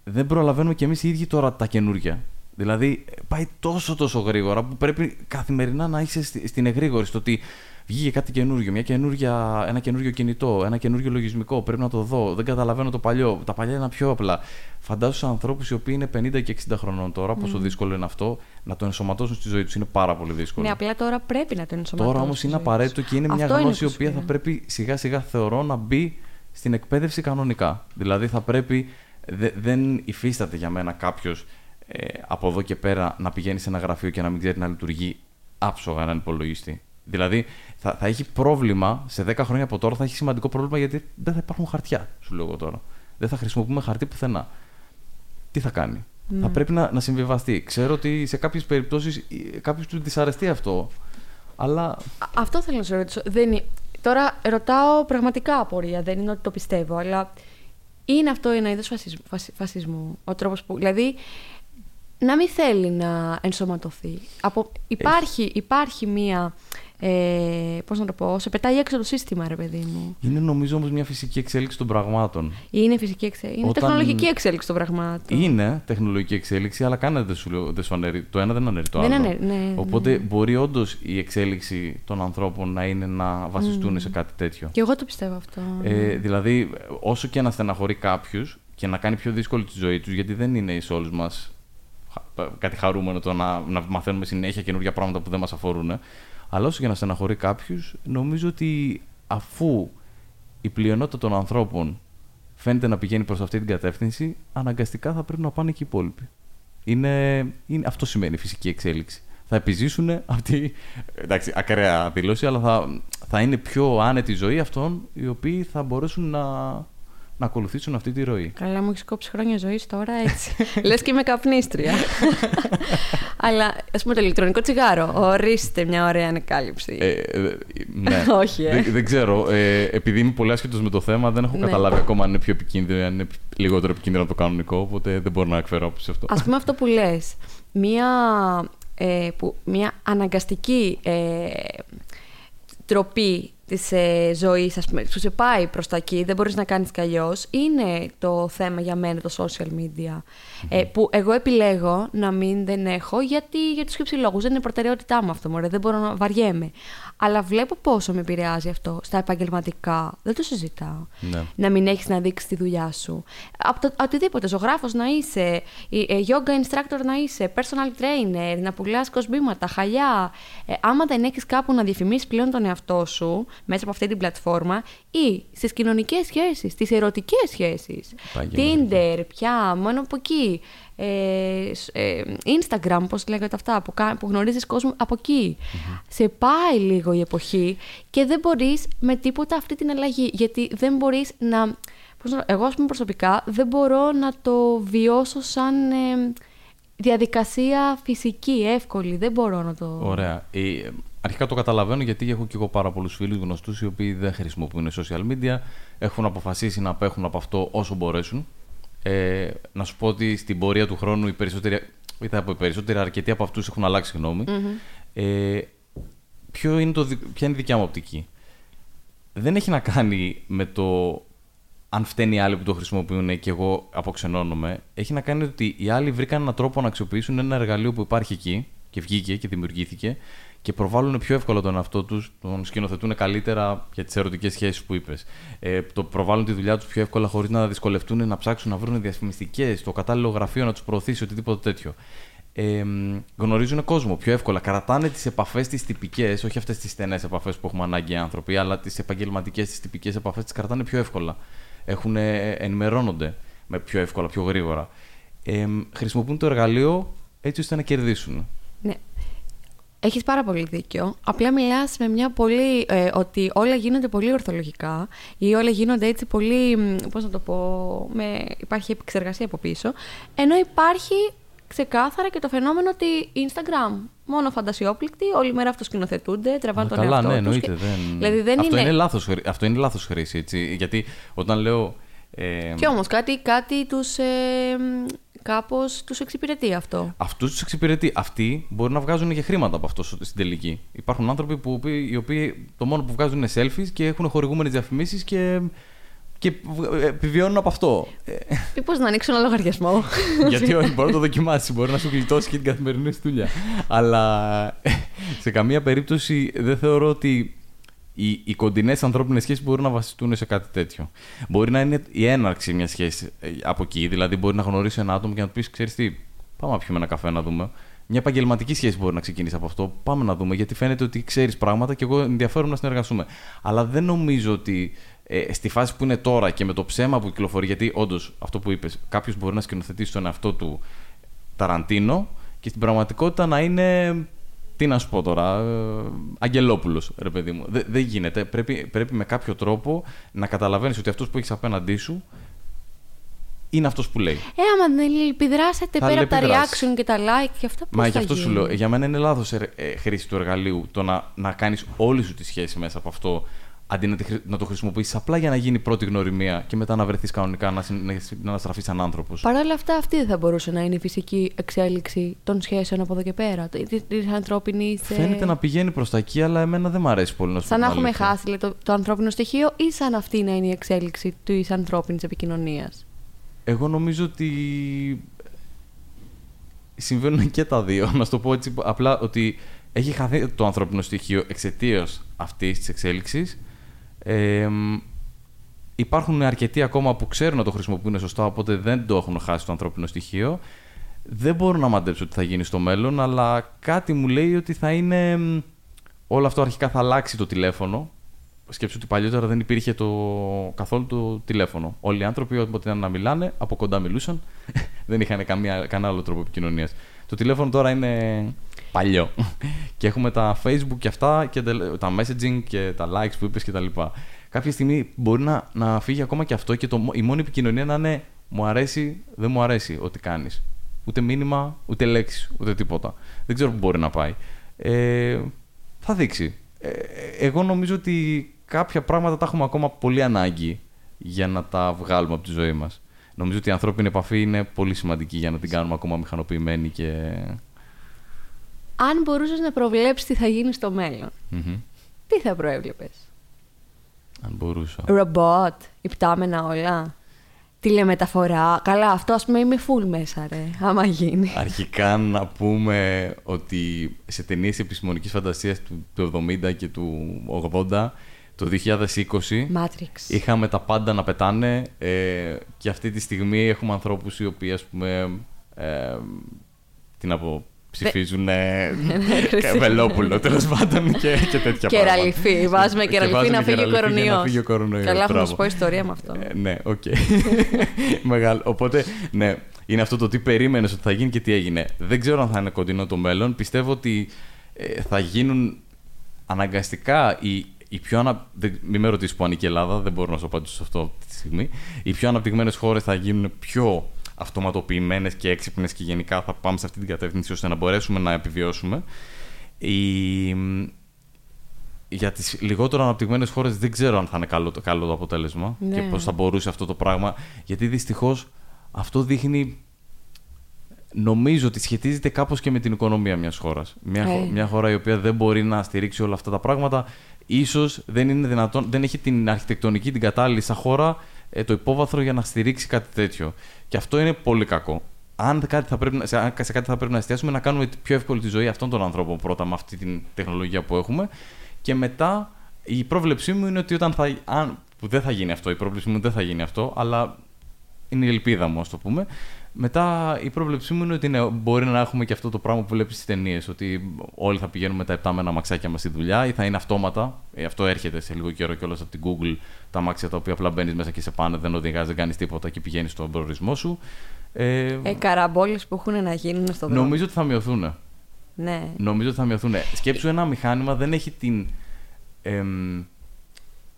δεν προλαβαίνουμε κι εμείς οι ίδιοι τώρα τα καινούργια. Δηλαδή πάει τόσο τόσο γρήγορα που πρέπει καθημερινά να είσαι στην εγρήγορη στο ότι βγήκε κάτι καινούργιο, μια καινούργια, ένα καινούργιο κινητό, ένα καινούργιο λογισμικό. Πρέπει να το δω. Δεν καταλαβαίνω το παλιό. Τα παλιά είναι πιο απλά. Φαντάσου ανθρώπους οι οποίοι είναι 50 και 60 χρονών τώρα, mm. πόσο δύσκολο είναι αυτό, να το ενσωματώσουν στη ζωή τους. Είναι πάρα πολύ δύσκολο. Ναι, απλά τώρα πρέπει να το ενσωματώσουν. Τώρα όμως είναι απαραίτητο και είναι μια γνώση η οποία θα πρέπει σιγά σιγά θεωρώ να μπει στην εκπαίδευση κανονικά. Δηλαδή θα πρέπει. Δε, δεν υφίσταται για μένα κάποιος ε, από εδώ και πέρα να πηγαίνει σε ένα γραφείο και να μην ξέρει να λειτουργεί άψογα έναν υπολογιστή. Δηλαδή θα, θα έχει πρόβλημα σε 10 χρόνια από τώρα, θα έχει σημαντικό πρόβλημα γιατί δεν θα υπάρχουν χαρτιά, σου λέω εγώ τώρα. Δεν θα χρησιμοποιούμε χαρτί πουθενά. Τι θα κάνει; Ναι. Θα πρέπει να, να συμβιβαστεί. Ξέρω ότι σε κάποιες περιπτώσεις ε, κάποιο του δυσαρεστεί αυτό. Αλλά. Αυτό θέλω να σε ρωτήσω. Δεν Τώρα ρωτάω πραγματικά απορία, δεν είναι ότι το πιστεύω, αλλά είναι αυτό ένα είδος φασισμού. Ο τρόπος που. Δηλαδή, να μην θέλει να ενσωματωθεί. Από, υπάρχει, υπάρχει μία ε, πώς να το πω, σε πετάει έξω το σύστημα, ρε παιδί μου. Είναι νομίζω όμως μια φυσική εξέλιξη των πραγμάτων. Είναι φυσική εξέλιξη. Είναι τεχνολογική εξέλιξη των πραγμάτων. Είναι τεχνολογική εξέλιξη, αλλά κανένα δεν σου, δεν σου αναιρεί. Το ένα δεν αναιρεί το άλλο. Δεν αναιρεί, ναι, Οπότε ναι. μπορεί όντως η εξέλιξη των ανθρώπων να είναι να βασιστούν mm. σε κάτι τέτοιο. Και εγώ το πιστεύω αυτό. Ε, ναι. δηλαδή, όσο και να στεναχωρεί κάποιου και να κάνει πιο δύσκολη τη ζωή τους, γιατί δεν είναι σε όλους μας κάτι χαρούμενο το να, να μαθαίνουμε συνέχεια καινούργια πράγματα που δεν μας αφορούν. Αλλά όσο και να στεναχωρεί κάποιου, νομίζω ότι αφού η πλειονότητα των ανθρώπων φαίνεται να πηγαίνει προς αυτή την κατεύθυνση, αναγκαστικά θα πρέπει να πάνε και οι υπόλοιποι. Είναι, είναι, αυτό σημαίνει φυσική εξέλιξη. Θα επιζήσουν αυτή. Εντάξει, ακραία δήλωση, αλλά θα, θα είναι πιο άνετη ζωή αυτών οι οποίοι θα μπορέσουν να να ακολουθήσουν αυτή τη ροή. Καλά, μου έχεις κόψει χρόνια ζωής τώρα έτσι. (laughs) Λες και είμαι καπνίστρια. (laughs) Αλλά ας πούμε το ηλεκτρονικό τσιγάρο. Ορίστε μια ωραία ανακάλυψη. Ε, ε ναι. (laughs) Όχι, ε. Δεν, ξέρω. Ε, επειδή είμαι πολύ άσχετος με το θέμα, δεν έχω ναι. καταλάβει ακόμα αν είναι πιο επικίνδυνο, αν είναι λιγότερο επικίνδυνο από το κανονικό. Οπότε δεν μπορώ να εκφέρω άποψη αυτό. Α πούμε αυτό που λες. Μια, ε, μια αναγκαστική ε, τροπή της ε, ζωής, ας πούμε, που σε πάει προς τα εκεί, δεν μπορείς να κάνεις κι αλλιώς, είναι το θέμα για μένα το social media. Ε, που εγώ επιλέγω να μην δεν έχω γιατί για του χύψη λόγους. Δεν είναι προτεραιότητά μου αυτό, μωρέ, δεν μπορώ να βαριέμαι. Αλλά βλέπω πόσο με επηρεάζει αυτό στα επαγγελματικά. Δεν το συζητάω. Ναι. Να μην έχεις να δείξεις τη δουλειά σου. Από το, οτιδήποτε. Ζωγράφος να είσαι, ε, yoga instructor να είσαι, personal trainer, να πουλάς κοσμήματα, χαλιά. Ε, άμα δεν έχεις κάπου να διαφημίσεις πλέον τον εαυτό σου μέσα από αυτή την πλατφόρμα ή στις κοινωνικές σχέσεις, στις ερωτικές σχέσεις. Tinder, πια, μόνο από εκεί. Ε, ε, Instagram, πώς λέγεται αυτά, που, που γνωρίζεις κόσμο από Σε πάει λίγο η εποχή και δεν μπορείς με τίποτα αυτή την αλλαγή, γιατί δεν μπορείς να... εγώ, ας πούμε, προσωπικά δεν μπορώ να το βιώσω σαν ε, διαδικασία φυσική, εύκολη. Δεν μπορώ να το... Ωραία. Ε, αρχικά το καταλαβαίνω γιατί έχω και εγώ πάρα πολλούς φίλους γνωστούς οι οποίοι δεν χρησιμοποιούν social media, έχουν αποφασίσει να απέχουν από αυτό όσο μπορέσουν. Ε, να σου πω ότι στην πορεία του χρόνου οι περισσότεροι, ή θα πω οι περισσότεροι, αρκετοί από αυτούς έχουν αλλάξει γνώμη. Ε, ποιο είναι το, ποια είναι η δικιά μου οπτική; Δεν έχει να κάνει με το αν φταίνει οι άλλοι που το χρησιμοποιούν και εγώ αποξενώνομαι. Έχει να κάνει ότι οι άλλοι βρήκαν έναν τρόπο να αξιοποιήσουν ένα εργαλείο που υπάρχει εκεί και βγήκε και δημιουργήθηκε και προβάλλουν πιο εύκολα τον εαυτό τους, τον σκηνοθετούν καλύτερα για τις ερωτικές σχέσεις που είπες. Ε, το προβάλλουν τη δουλειά τους πιο εύκολα χωρίς να δυσκολευτούν να ψάξουν να βρουν διαφημιστικές, το κατάλληλο γραφείο να τους προωθήσει, οτιδήποτε τέτοιο. Ε, γνωρίζουν κόσμο πιο εύκολα. Κρατάνε τις επαφές τις τυπικές, όχι αυτές τις στενές επαφές που έχουμε ανάγκη οι άνθρωποι, αλλά τις επαγγελματικές, τις τυπικές επαφές τις κρατάνε πιο εύκολα. Έχουν, ενημερώνονται με πιο εύκολα, πιο γρήγορα. Ε, χρησιμοποιούν το εργαλείο έτσι ώστε να κερδίσουν. Ναι Έχεις πάρα πολύ δίκιο. Απλά μιλάς με μια πολύ... ε, ότι όλα γίνονται πολύ ορθολογικά ή όλα γίνονται έτσι πολύ... μ, Πώς να το πω... Με, υπάρχει επεξεργασία από πίσω. Ενώ υπάρχει ξεκάθαρα και το φαινόμενο ότι Instagram μόνο φαντασιόπληκτοι, όλη μέρα αυτοσκηνοθετούνται, τραβάνε τον Καλά, εαυτό ναι, τους εννοείται. και- Δεν... Δηλαδή δεν αυτό, είναι... είναι... λάθος, χρή- αυτό είναι λάθος χρήση, έτσι. Γιατί όταν λέω... Ε, Και όμως κάτι, κάτι τους... Ε, μ, κάπως τους εξυπηρετεί αυτό. Αυτούς τους εξυπηρετεί. Αυτοί μπορεί να βγάζουν και χρήματα από αυτό στην τελική. Υπάρχουν άνθρωποι που, οι οποίοι το μόνο που βγάζουν είναι selfies και έχουν χορηγούμενες διαφημίσεις και, και ε, επιβιώνουν από αυτό. Ε, Μήπως να ανοίξω ένα λογαριασμό. Γιατί όχι, μπορεί να το δοκιμάσεις, μπορεί να σου γλιτώσει και την καθημερινή σου δουλειά. Αλλά ε, σε καμία περίπτωση δεν θεωρώ ότι οι, οι κοντινές ανθρώπινες σχέσεις μπορούν να βασιστούν σε κάτι τέτοιο. Μπορεί να είναι η έναρξη μιας σχέσης ε, από εκεί. Δηλαδή, μπορεί να γνωρίσει ένα άτομο και να του πεις: Ξέρεις τι, πάμε να πιούμε ένα καφέ να δούμε. Μια επαγγελματική σχέση μπορεί να ξεκινήσει από αυτό. Πάμε να δούμε, γιατί φαίνεται ότι ξέρεις πράγματα και εγώ ενδιαφέρομαι να συνεργαστούμε. Αλλά δεν νομίζω ότι ε, στη φάση που είναι τώρα και με το ψέμα που κυκλοφορεί, γιατί όντως αυτό που είπες, κάποιος μπορεί να σκηνοθετήσει τον εαυτό του Ταραντίνο και στην πραγματικότητα να είναι. Τι να σου πω τώρα, ε, Αγγελόπουλος, ρε παιδί μου. Δεν δεν γίνεται. Πρέπει, πρέπει με κάποιο τρόπο να καταλαβαίνεις ότι αυτός που έχεις απέναντί σου είναι αυτός που λέει. Ε, άμα δεν επιδράσετε Θα πέρα από τα αλληλεπιδράσεις. reaction και τα like και αυτά, πώς Μα θα γι' αυτό σου γίνει; λέω. Για μένα είναι λάθος ε, χρήση του εργαλείου το να, να κάνεις όλη σου τη σχέση μέσα από αυτό αντί να, τη χρη- να το χρησιμοποιήσει απλά για να γίνει πρώτη γνωριμία και μετά να βρεθείς κανονικά να, συν- να, να αναστραφεί σαν άνθρωπος. Παρ' όλα αυτά, αυτή δεν θα μπορούσε να είναι η φυσική εξέλιξη των σχέσεων από εδώ και πέρα. Τη ανθρώπινη. Φαίνεται να πηγαίνει προς τα εκεί, αλλά εμένα δεν μου αρέσει πολύ να σου Σαν πω να την έχουμε αλήθεια. χάσει λέει, το, το ανθρώπινο στοιχείο ή σαν αυτή να είναι η εξέλιξη της ανθρώπινης επικοινωνίας; Εγώ νομίζω ότι συμβαίνουν και τα δύο. Να σου το πω έτσι απλά ότι έχει χαθεί το ανθρώπινο στοιχείο εξαιτίας αυτής της εξέλιξης. Ε, μ, υπάρχουν αρκετοί ακόμα που ξέρουν να το χρησιμοποιούν σωστά, οπότε δεν το έχουν χάσει το ανθρώπινο στοιχείο. Δεν μπορώ να μαντέψω τι θα γίνει στο μέλλον, αλλά κάτι μου λέει ότι θα είναι. μ, Όλο αυτό αρχικά θα αλλάξει το τηλέφωνο. Σκέψου ότι παλιότερα δεν υπήρχε το, καθόλου το τηλέφωνο. Όλοι οι άνθρωποι, όποτε ήταν να μιλάνε, από κοντά μιλούσαν. (laughs) δεν είχαν καμία, κανένα άλλο τρόπο επικοινωνίας. Το τηλέφωνο τώρα είναι παλιό. (laughs) και έχουμε τα Facebook και αυτά, και τα- τα messaging και τα likes που είπες κτλ. Κάποια στιγμή μπορεί να, να φύγει ακόμα και αυτό και το, η μόνη επικοινωνία να είναι μου αρέσει, δεν μου αρέσει ό,τι κάνεις. Ούτε μήνυμα, ούτε λέξη, ούτε τίποτα. Δεν ξέρω πού μπορεί να πάει. Ε, θα δείξει. Ε, εγώ νομίζω ότι κάποια πράγματα τα έχουμε ακόμα πολύ ανάγκη για να τα βγάλουμε από τη ζωή μας. Νομίζω ότι η ανθρώπινη επαφή είναι πολύ σημαντική για να την κάνουμε ακόμα μηχανοποιημένη και... Αν μπορούσες να προβλέψεις τι θα γίνει στο μέλλον, Μμμ. τι θα προέβλεπες; Αν μπορούσα. Ρομπότ, υπτάμενα όλα. Τηλεμεταφορά. Καλά, αυτό ας πούμε είμαι full μέσα, ρε. Άμα γίνει. Αρχικά να πούμε ότι σε ταινίες επιστημονικής φαντασίας του, του 70 και του 80, το 2020 Matrix. είχαμε τα πάντα να πετάνε ε, και αυτή τη στιγμή έχουμε ανθρώπους οι οποίοι ας πούμε ε, τι να πω ψηφίζουν ε, Βελόπουλο τέλος πάντων και, και τέτοια πράγματα. Κεραλιφή. Βάζουμε Και κεραλιφή βάζουμε να φύγει ο κεραλιφή για κορονοϊός. Να φύγει ο κορονοϊός. Καλά, έχω να μπράβο. σου πω ιστορία με αυτό. Ε, ναι, οκ. (laughs) Μεγάλο. Οπότε, ναι, είναι αυτό το τι περίμενες ότι θα γίνει και τι έγινε. Δεν ξέρω αν θα είναι κοντινό το μέλλον. Πιστεύω ότι ε, θα γίνουν αναγκαστικά οι, οι πιο ανα... δεν- Μην με ρωτήσεις που ανήκει η Ελλάδα, δεν μπορώ να σου απαντήσω σε αυτό αυτή τη στιγμή. Οι πιο αναπτυγμένες χώρες θα γίνουν πιο αυτοματοποιημένες και έξυπνες και γενικά θα πάμε σε αυτή την κατεύθυνση ώστε να μπορέσουμε να επιβιώσουμε. Οι, για τις λιγότερο αναπτυγμένες χώρες δεν ξέρω αν θα είναι καλό, το- καλό το αποτέλεσμα Ναι. και πώς θα μπορούσε αυτό το πράγμα. Γιατί δυστυχώς αυτό δείχνει... Νομίζω ότι σχετίζεται κάπως και με την οικονομία μιας χώρας. Μια, χω- Ε. μια χώρα η οποία δεν μπορεί να στηρίξει όλα αυτά τα πράγματα ίσως δεν είναι δυνατόν, δεν έχει την αρχιτεκτονική, την κατάλληλη σαν χώρα ε, το υπόβαθρο για να στηρίξει κάτι τέτοιο. Και αυτό είναι πολύ κακό. Αν κάτι θα πρέπει, να- σε, αν σε κάτι θα πρέπει να εστιάσουμε, να κάνουμε πιο εύκολη τη ζωή αυτών των ανθρώπων πρώτα με αυτή την τεχνολογία που έχουμε. Και μετά η πρόβλεψή μου είναι ότι όταν θα. Αν, που δεν θα γίνει αυτό, η πρόβλεψή μου δεν θα γίνει αυτό, αλλά είναι η ελπίδα μου, ας το πούμε. Μετά η πρόβλεψή μου είναι ότι ναι, μπορεί να έχουμε και αυτό το πράγμα που βλέπεις στις ταινίες. Ότι όλοι θα πηγαίνουμε με τα επτάμενα μαξάκια μας στη δουλειά ή θα είναι αυτόματα. Ε, αυτό έρχεται σε λίγο καιρό κιόλας από την Google. Τα μάξια τα οποία απλά μπαίνεις μέσα και σε πάνε, δεν οδηγάζει, δεν κάνει τίποτα και πηγαίνεις στον προορισμό σου. Ε, Ε, καραμπόλες που έχουν να γίνουν στο δρόμο. νομίζω ότι θα μειωθούν. ναι. Νομίζω ότι θα μειωθούν. Σκέψου ένα μηχάνημα δεν έχει την. εμ,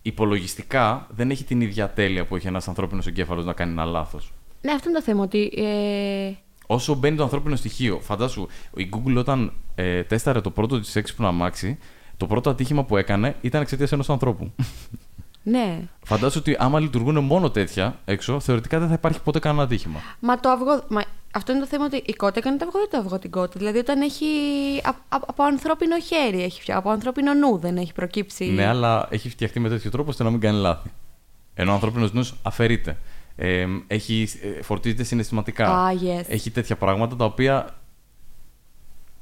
υπολογιστικά δεν έχει την ίδια τέλεια που έχει ένας ανθρώπινος εγκέφαλος να κάνει ένα λάθος. Ναι, αυτό είναι το θέμα. Ότι, ε, Όσο μπαίνει το ανθρώπινο στοιχείο, φαντάσου, η Google όταν ε, τέσταρε το πρώτο της έξυπνο αμάξι, το πρώτο ατύχημα που έκανε ήταν εξαιτίας ενός ανθρώπου. ναι. Φαντάσου ότι άμα λειτουργούν μόνο τέτοια έξω, θεωρητικά δεν θα υπάρχει ποτέ κανένα ατύχημα. Μα το αυγό. Μα αυτό είναι το θέμα ότι η κότα έκανε το αυγό ή το αυγό την κότα; Δηλαδή όταν έχει. α- α- από ανθρώπινο χέρι έχει φτιάξει. Από ανθρώπινο νου δεν έχει προκύψει. Ναι, αλλά έχει φτιαχτεί με τέτοιο τρόπο ώστε να μην κάνει λάθη. Ενώ ο ανθρώπινος νους αφαιρείται. Ε, έχει, ε, φορτίζεται συναισθηματικά. Α, yes. Έχει τέτοια πράγματα τα οποία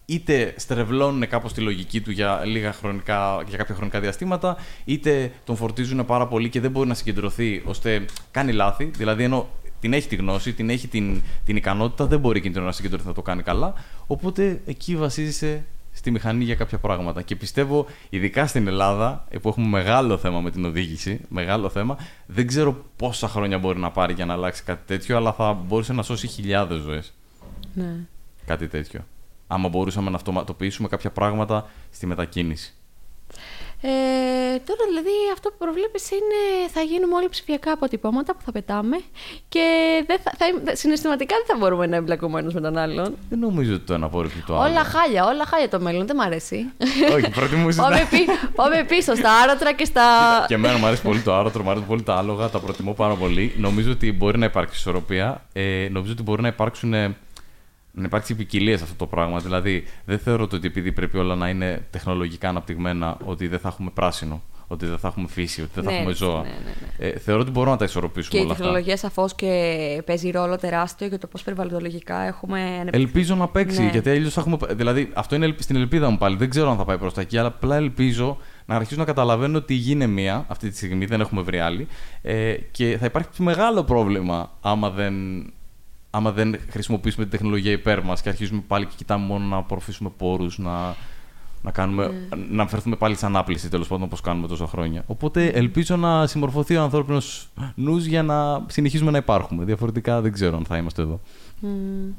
είτε στρεβλώνουν κάπως τη λογική του για, λίγα χρονικά, για κάποια χρονικά διαστήματα, είτε τον φορτίζουν πάρα πολύ και δεν μπορεί να συγκεντρωθεί ώστε κάνει λάθη. Δηλαδή, ενώ την έχει τη γνώση, την έχει την, την ικανότητα, δεν μπορεί εκείνη την ώρα να συγκεντρωθεί να το κάνει καλά. Οπότε εκεί βασίζεσαι στη μηχανή για κάποια πράγματα. Και πιστεύω, ειδικά στην Ελλάδα, που έχουμε μεγάλο θέμα με την οδήγηση, μεγάλο θέμα, δεν ξέρω πόσα χρόνια μπορεί να πάρει για να αλλάξει κάτι τέτοιο, αλλά θα μπορούσε να σώσει χιλιάδες ζωές. Ναι. Κάτι τέτοιο. Άμα μπορούσαμε να αυτοματοποιήσουμε κάποια πράγματα στη μετακίνηση. Ε, τώρα δηλαδή αυτό που προβλέπεις είναι θα γίνουμε όλοι ψηφιακά αποτυπώματα που θα πετάμε και δεν θα, θα, είμαι- συναισθηματικά δεν θα μπορούμε να εμπλακούμε ένας με τον άλλον. Δεν νομίζω ότι το ένα απορρίπτει το άλλο. Όλα χάλια, όλα χάλια το μέλλον, δεν μ' αρέσει. Όχι, προτιμούσες να. πάμε, πι- πάμε πίσω στα άρατρα και στα... Και εμένα μου αρέσει πολύ το άρωτρο, μου αρέσει πολύ τα άλογα, τα προτιμώ πάρα πολύ. Νομίζω ότι μπορεί να υπάρξει ισορροπία. Ε, νομίζω ότι μπορεί να υπάρξουν. Ε, Να υπάρξει ποικιλία σε αυτό το πράγμα. Δηλαδή, δεν θεωρώ ότι επειδή πρέπει όλα να είναι τεχνολογικά αναπτυγμένα, ότι δεν θα έχουμε πράσινο, ότι δεν θα έχουμε φύση, ότι δεν θα Ναι, έχουμε ναι, ζώα. ναι, ναι, Ε, θεωρώ ότι μπορούμε να τα ισορροπήσουμε Και η όλα αυτά. τεχνολογία σαφώς και παίζει ρόλο τεράστιο για το πώς περιβαλλοντολογικά έχουμε ανεπτυγεί. Ελπίζω να παίξει, Ναι. γιατί αλλιώς θα έχουμε. Δηλαδή, αυτό είναι ελπ- στην ελπίδα μου πάλι. Δεν ξέρω αν θα πάει προς τα εκεί, αλλά απλά ελπίζω να αρχίσουν να καταλαβαίνουν ότι η γη είναι μία αυτή τη στιγμή, δεν έχουμε βρει άλλη. Ε, και θα υπάρχει μεγάλο πρόβλημα άμα δεν, άμα δεν χρησιμοποιήσουμε την τεχνολογία υπέρ μας και αρχίζουμε πάλι και κοιτάμε μόνο να απορροφήσουμε πόρους, να, να, κάνουμε, να φερθούμε πάλι σε ανάπληση τέλος πάντων όπως κάνουμε τόσα χρόνια. Οπότε ελπίζω να συμμορφωθεί ο ανθρώπινος νους για να συνεχίσουμε να υπάρχουμε. Διαφορετικά δεν ξέρω αν θα είμαστε εδώ. Μμμ.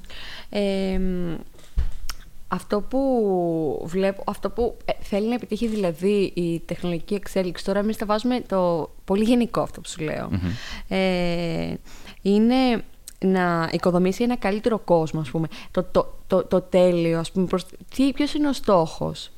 Ε, μ, αυτό που βλέπω, αυτό που ε, θέλει να επιτύχει δηλαδή η τεχνολογική εξέλιξη, τώρα εμείς τα βάζουμε το πολύ γενικό αυτό που σου λέω, ε, είναι να οικοδομήσει ένα καλύτερο κόσμο, ας πούμε. Το, το, το, το τέλειο, ας πούμε. Προς, τι, ποιος είναι ο στόχος;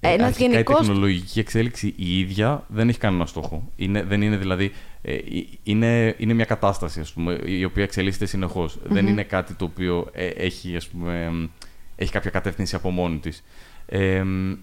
Ε, Ένας αρχικά γενικός... Η τεχνολογική εξέλιξη η ίδια δεν έχει κανένα στόχο. Είναι, δεν είναι δηλαδή. ε, ε, είναι, είναι μια κατάσταση, ας πούμε, η οποία εξελίσσεται συνεχώς. Δεν είναι κάτι το οποίο ε, έχει, ας πούμε, εμ, έχει κάποια κατεύθυνση από μόνη της. Ε, εμ,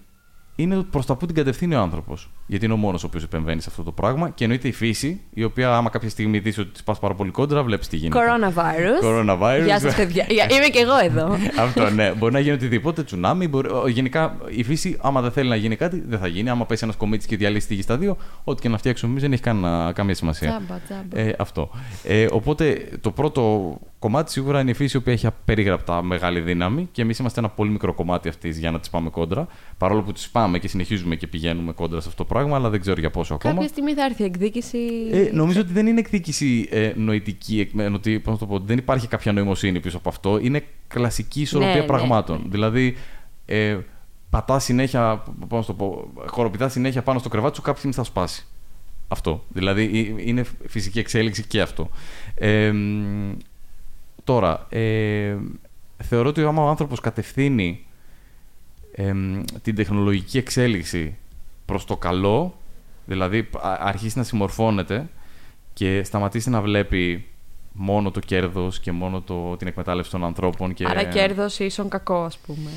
είναι προς τα που την κατευθύνει ο άνθρωπος. Γιατί είναι ο μόνος ο οποίος επεμβαίνει σε αυτό το πράγμα. Και εννοείται η φύση, η οποία, άμα κάποια στιγμή δεις ότι της πας πάρα πολύ κόντρα, βλέπεις τι γίνεται. Coronavirus. Coronavirus. Γεια σας παιδιά. Είμαι και εγώ εδώ. (laughs) Αυτό ναι. Μπορεί να γίνει οτιδήποτε, τσουνάμι. Μπορεί... ο, Γενικά η φύση, άμα δεν θέλει να γίνει κάτι, δεν θα γίνει. Άμα πέσει ένας κομίτης και διαλύσει τη γη στα δύο, ό,τι και να φτιάξουμε εμείς δεν έχει κανένα, καμία σημασία. Τζάμπα, τζάμπα. Ε, αυτό. Ε, οπότε το πρώτο κομμάτι σίγουρα είναι η φύση, η οποία έχει απερίγραπτα μεγάλη δύναμη και εμείς είμαστε ένα πολύ μικρό κομμάτι αυτής για να της πάμε κόντρα. Παρόλο που της πάμε και συνεχίζουμε και πηγαίνουμε κόντρα σε αυτό το πράγμα, αλλά δεν ξέρω για πόσο ακόμα. Κάποια στιγμή θα έρθει η εκδίκηση. Ε, νομίζω ότι δεν είναι εκδίκηση ε, νοητική, εκ- ε, ότι, πώς να το πω, δεν υπάρχει κάποια νοημοσύνη πίσω από αυτό. Είναι κλασική ισορροπία Ναι, ναι, πραγμάτων. ναι. Δηλαδή, ε, πατάς συνέχεια, πώς να το πω, χοροπηδάς συνέχεια πάνω στο κρεβάτι σου, κάποια στιγμή θα σπάσει. Αυτό. Δηλαδή, ε, είναι φυσική εξέλιξη και αυτό. Ε, μ, τώρα, ε, θεωρώ ότι άμα ο άνθρωπος κατευθύνει εμ, την τεχνολογική εξέλιξη προς το καλό, δηλαδή α- αρχίσει να συμμορφώνεται και σταματήσει να βλέπει μόνο το κέρδος και μόνο το, την εκμετάλλευση των ανθρώπων. Και... Άρα κέρδος ίσον κακό, ας πούμε.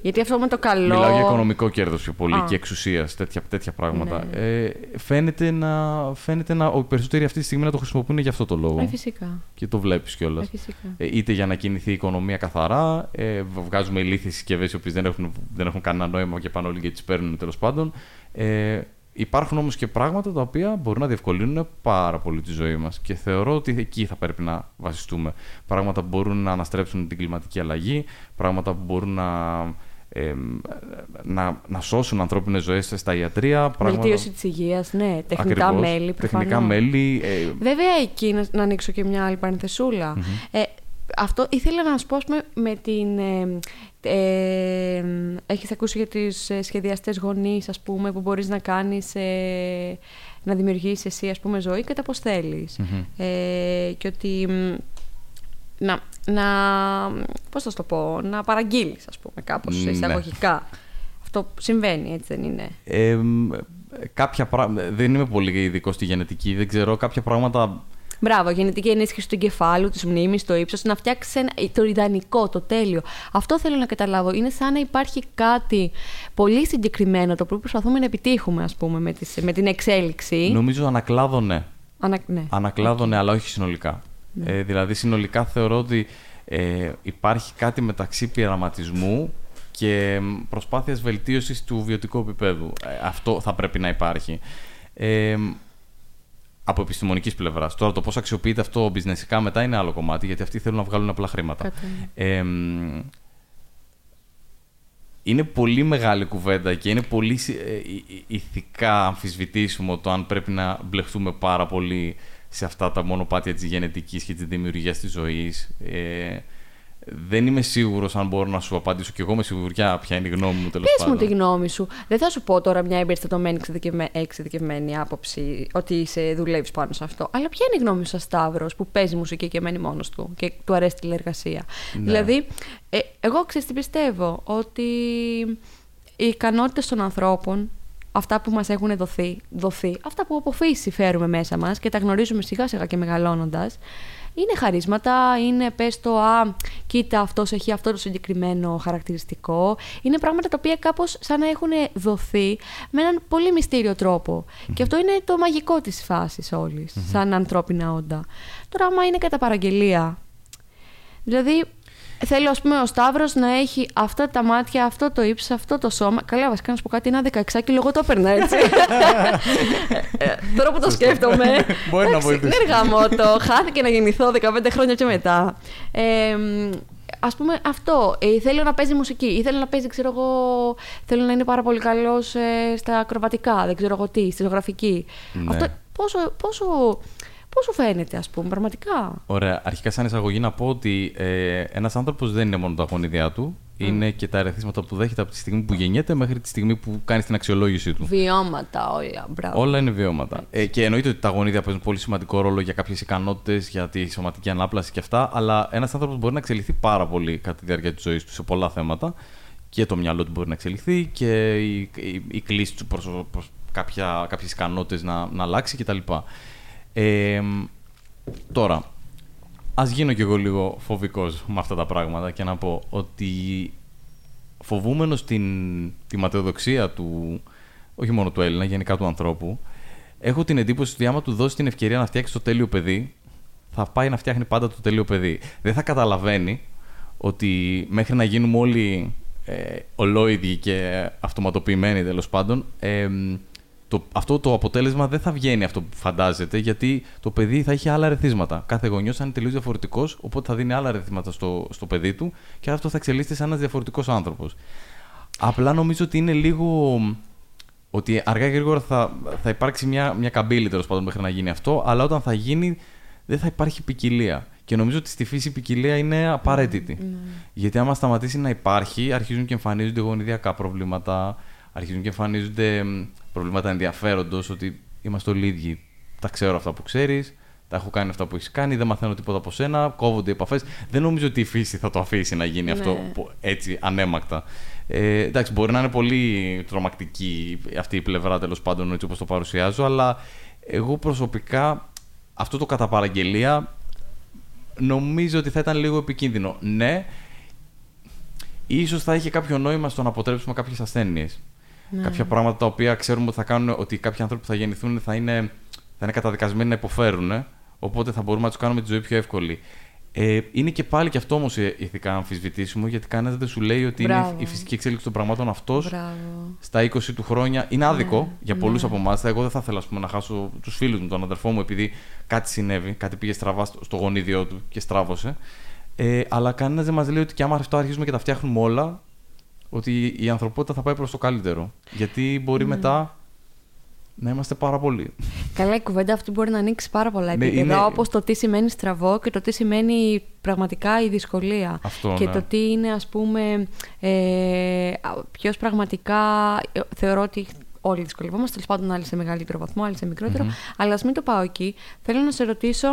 Γιατί αυτό με το καλό. Μιλάω για οικονομικό κέρδος πιο πολύ Α. και εξουσίας, τέτοια, τέτοια πράγματα. Ναι. Ε, φαίνεται να, φαίνεται να, οι περισσότεροι αυτή τη στιγμή να το χρησιμοποιούν για αυτό το λόγο. Ε, φυσικά. Και το βλέπεις κιόλας. Ε, φυσικά. Ε, είτε για να κινηθεί η οικονομία καθαρά, ε, βγάζουμε ηλίθιε συσκευέ οι οποίε δεν έχουν, δεν έχουν κανένα νόημα και πάνε όλοι και τις παίρνουν τέλος πάντων. Ε, υπάρχουν όμως και πράγματα τα οποία μπορούν να διευκολύνουν πάρα πολύ τη ζωή μας. Και θεωρώ ότι εκεί θα πρέπει να βασιστούμε. Πράγματα που μπορούν να αναστρέψουν την κλιματική αλλαγή, πράγματα που μπορούν να, ε, να, να σώσουν ανθρώπινες ζωές στα ιατρία. Πράγματα... Βελτίωση της υγείας, ναι. Τεχνητά Ακριβώς. μέλη. Τεχνικά προφανώς. μέλη. Ε, Βέβαια, εκεί να, να ανοίξω και μια άλλη παρενθεσούλα. Ε, αυτό ήθελα να σου πω, ας πούμε, με την... Ε, ε, έχεις ακούσει για τις ε, σχεδιαστές γονείς, ας πούμε, που μπορείς να κάνεις... Ε, να δημιουργήσεις εσύ, ας πούμε, ζωή κατά πώς θελεις Ε, και ότι... Να, να, πώς θα σου το πω, να παραγγείλεις, ας πούμε, κάπως ναι. εισαγωγικά. Αυτό συμβαίνει, έτσι δεν είναι; Ε, κάποια πράγματα, δεν είμαι πολύ ειδικός στη γενετική, δεν ξέρω, κάποια πράγματα Μπράβο, γενετική ενίσχυση του εγκεφάλου, της μνήμης, το ύψος, να φτιάξεις το ιδανικό, το τέλειο. Αυτό θέλω να καταλάβω. Είναι σαν να υπάρχει κάτι πολύ συγκεκριμένο το οποίο προσπαθούμε να επιτύχουμε, ας πούμε, με, τις, με την εξέλιξη. Νομίζω ανακλάδο ναι. Ανα, ναι. Ανακλάδο ναι, αλλά όχι συνολικά. Ναι. Ε, δηλαδή, συνολικά θεωρώ ότι ε, υπάρχει κάτι μεταξύ πειραματισμού και προσπάθειας βελτίωσης του βιωτικού επίπεδου. Ε, αυτό θα πρέπει να υπάρχει. Ε, από επιστημονικής πλευράς. Τώρα το πώς αξιοποιείται αυτό μπιζνεσικά μετά είναι άλλο κομμάτι, γιατί αυτοί θέλουν να βγάλουν απλά χρήματα. Ε, είναι πολύ μεγάλη κουβέντα και είναι πολύ ε, ηθικά αμφισβητήσιμο το αν πρέπει να μπλεχτούμε πάρα πολύ σε αυτά τα μονοπάτια της γενετικής και της δημιουργίας της ζωής. Ε, δεν είμαι σίγουρος αν μπορώ να σου απαντήσω και εγώ με σιγουριά ποια είναι η γνώμη μου τέλος πάντων. Πες μου τη γνώμη σου. Δεν θα σου πω τώρα μια εμπεριστατωμένη εξειδικευμένη άποψη ότι είσαι δουλεύεις πάνω σε αυτό. Αλλά ποια είναι η γνώμη σου, Σταύρος, που παίζει μουσική και μένει μόνος του και του αρέσει τη τηλεργασία. Ναι. Δηλαδή, ε, εγώ ξέρω τι πιστεύω. Ότι οι ικανότητες των ανθρώπων αυτά που μας έχουν δοθεί, δοθεί αυτά που από φύση φέρουμε μέσα μας και τα γνωρίζουμε σιγά σιγά και μεγαλώνοντας, είναι χαρίσματα, είναι πες το «Α, κοίτα αυτός έχει αυτό το συγκεκριμένο χαρακτηριστικό». Είναι πράγματα τα οποία κάπως σαν να έχουν δοθεί με έναν πολύ μυστήριο Και αυτό είναι το μαγικό της φάσης όλης, σαν ανθρώπινα όντα. Τώρα άμα είναι κατά παραγγελία, δηλαδή Θέλω, ας πούμε, ο Σταύρος να έχει αυτά τα μάτια, αυτό το ύψος, αυτό το σώμα. Καλά, βασικά να σου πω κάτι, ένα 16 και εγώ το έπαιρνα έτσι. Ε, (laughs) ε, τώρα που το σκέφτομαι. Μπορεί να βοηθήσει. Είναι το. Χάθηκε να γεννηθώ 15 χρόνια και μετά. Ε, Α πούμε αυτό. Ε, θέλω να παίζει μουσική. Ήθελα να παίζει, ξέρω εγώ. Θέλω να είναι πάρα πολύ καλός ε, στα ακροβατικά. Δεν ξέρω εγώ τι, στη ζωγραφική. Ναι. Αυτό πόσο, πόσο Πώς σου φαίνεται, ας πούμε, πραγματικά; Ωραία. Αρχικά, σαν εισαγωγή, να πω ότι ε, ένας άνθρωπος δεν είναι μόνο τα γονίδια του. Είναι και τα ερεθίσματα που δέχεται από τη στιγμή που γεννιέται μέχρι τη στιγμή που κάνει την αξιολόγησή του. Βιώματα όλα. Μπράβο. Όλα είναι βιώματα. Ε, και εννοείται ότι τα γονίδια παίζουν πολύ σημαντικό ρόλο για κάποιες ικανότητες, για τη σωματική ανάπλαση και αυτά. Αλλά ένας άνθρωπος μπορεί να εξελιχθεί πάρα πολύ κατά τη διάρκεια της ζωής του σε πολλά θέματα. Και το μυαλό του μπορεί να εξελιχθεί και η, η, η κλίση του προς κάποιες ικανότητες να, να αλλάξει κτλ. Ε, τώρα, ας γίνω κι εγώ λίγο φοβικός με αυτά τα πράγματα και να πω ότι φοβούμενος την, τη ματαιοδοξία του, όχι μόνο του Έλληνα, γενικά του ανθρώπου, έχω την εντύπωση ότι άμα του δώσει την ευκαιρία να φτιάξει το τέλειο παιδί, θα πάει να φτιάχνει πάντα το τέλειο παιδί. Δεν θα καταλαβαίνει ότι μέχρι να γίνουμε όλοι ε, ολόιδιοι και αυτοματοποιημένοι τέλος πάντων, ε, το, αυτό το αποτέλεσμα δεν θα βγαίνει αυτό που φαντάζεται, γιατί το παιδί θα έχει άλλα ρεθίσματα. Κάθε γονιός θα είναι τελείως διαφορετικός, οπότε θα δίνει άλλα ρεθίσματα στο, στο παιδί του και αυτό θα εξελίσσεται σαν ένας διαφορετικός άνθρωπος. Απλά νομίζω ότι είναι λίγο. Ότι αργά και γρήγορα θα, θα υπάρξει μια, μια καμπύλη τέλος πάντων μέχρι να γίνει αυτό, αλλά όταν θα γίνει δεν θα υπάρχει ποικιλία. Και νομίζω ότι στη φύση η ποικιλία είναι απαραίτητη. Mm. Γιατί άμα σταματήσει να υπάρχει, αρχίζουν και εμφανίζονται γονιδιακά προβλήματα, αρχίζουν και εμφανίζονται προβλήματα ενδιαφέροντος, ότι είμαστε όλοι ίδιοι. Τα ξέρω αυτά που ξέρεις, τα έχω κάνει αυτά που έχεις κάνει, δεν μαθαίνω τίποτα από σένα, κόβονται οι επαφές. Δεν νομίζω ότι η φύση θα το αφήσει να γίνει αυτό ναι. έτσι ανέμακτα. Ε, εντάξει, μπορεί να είναι πολύ τρομακτική αυτή η πλευρά τέλος πάντων έτσι όπως το παρουσιάζω, αλλά εγώ προσωπικά αυτό το κατά παραγγελία νομίζω ότι θα ήταν λίγο επικίνδυνο. Ναι, ίσως θα είχε κάποιο νόημα στο να αποτρέψουμε κάποιες ασθένειες. Ναι. Κάποια πράγματα τα οποία ξέρουμε ότι θα κάνουν ότι κάποιοι άνθρωποι που θα γεννηθούν θα είναι, θα είναι καταδικασμένοι να υποφέρουν. Οπότε θα μπορούμε να τους κάνουμε τη ζωή πιο εύκολη. Ε, είναι και πάλι και αυτό όμως ηθικά αμφισβητήσιμο, γιατί κανένας δεν σου λέει ότι είναι η φυσική εξέλιξη των πραγμάτων αυτός στα 20 του χρόνια. Είναι άδικο ναι, για πολλούς ναι. από εμάς. Εγώ δεν θα ήθελα πούμε, να χάσω τους φίλους μου, τον αδερφό μου, επειδή κάτι συνέβη, κάτι πήγε στραβά στο γονίδιο του και στράβωσε. Ε, αλλά κανένας δεν μας λέει ότι και άμα αυτό αρχίζουμε και τα φτιάχνουμε όλα, ότι η ανθρωπότητα θα πάει προς το καλύτερο. Γιατί μπορεί ναι. μετά να είμαστε πάρα πολύ. Καλά, η κουβέντα αυτή μπορεί να ανοίξει πάρα πολλά Ναι, επίπεδα, είναι- όπως το τι σημαίνει στραβό και το τι σημαίνει πραγματικά η δυσκολία. Αυτό, και ναι. το τι είναι, ας πούμε, ε, ποιος πραγματικά ε, θεωρώ ότι όλοι δυσκολευόμαστε, τέλος πάντων άλλοι σε μεγαλύτερο βαθμό, άλλοι σε μικρότερο, αλλά ας μην το πάω εκεί. Θέλω να σε ρωτήσω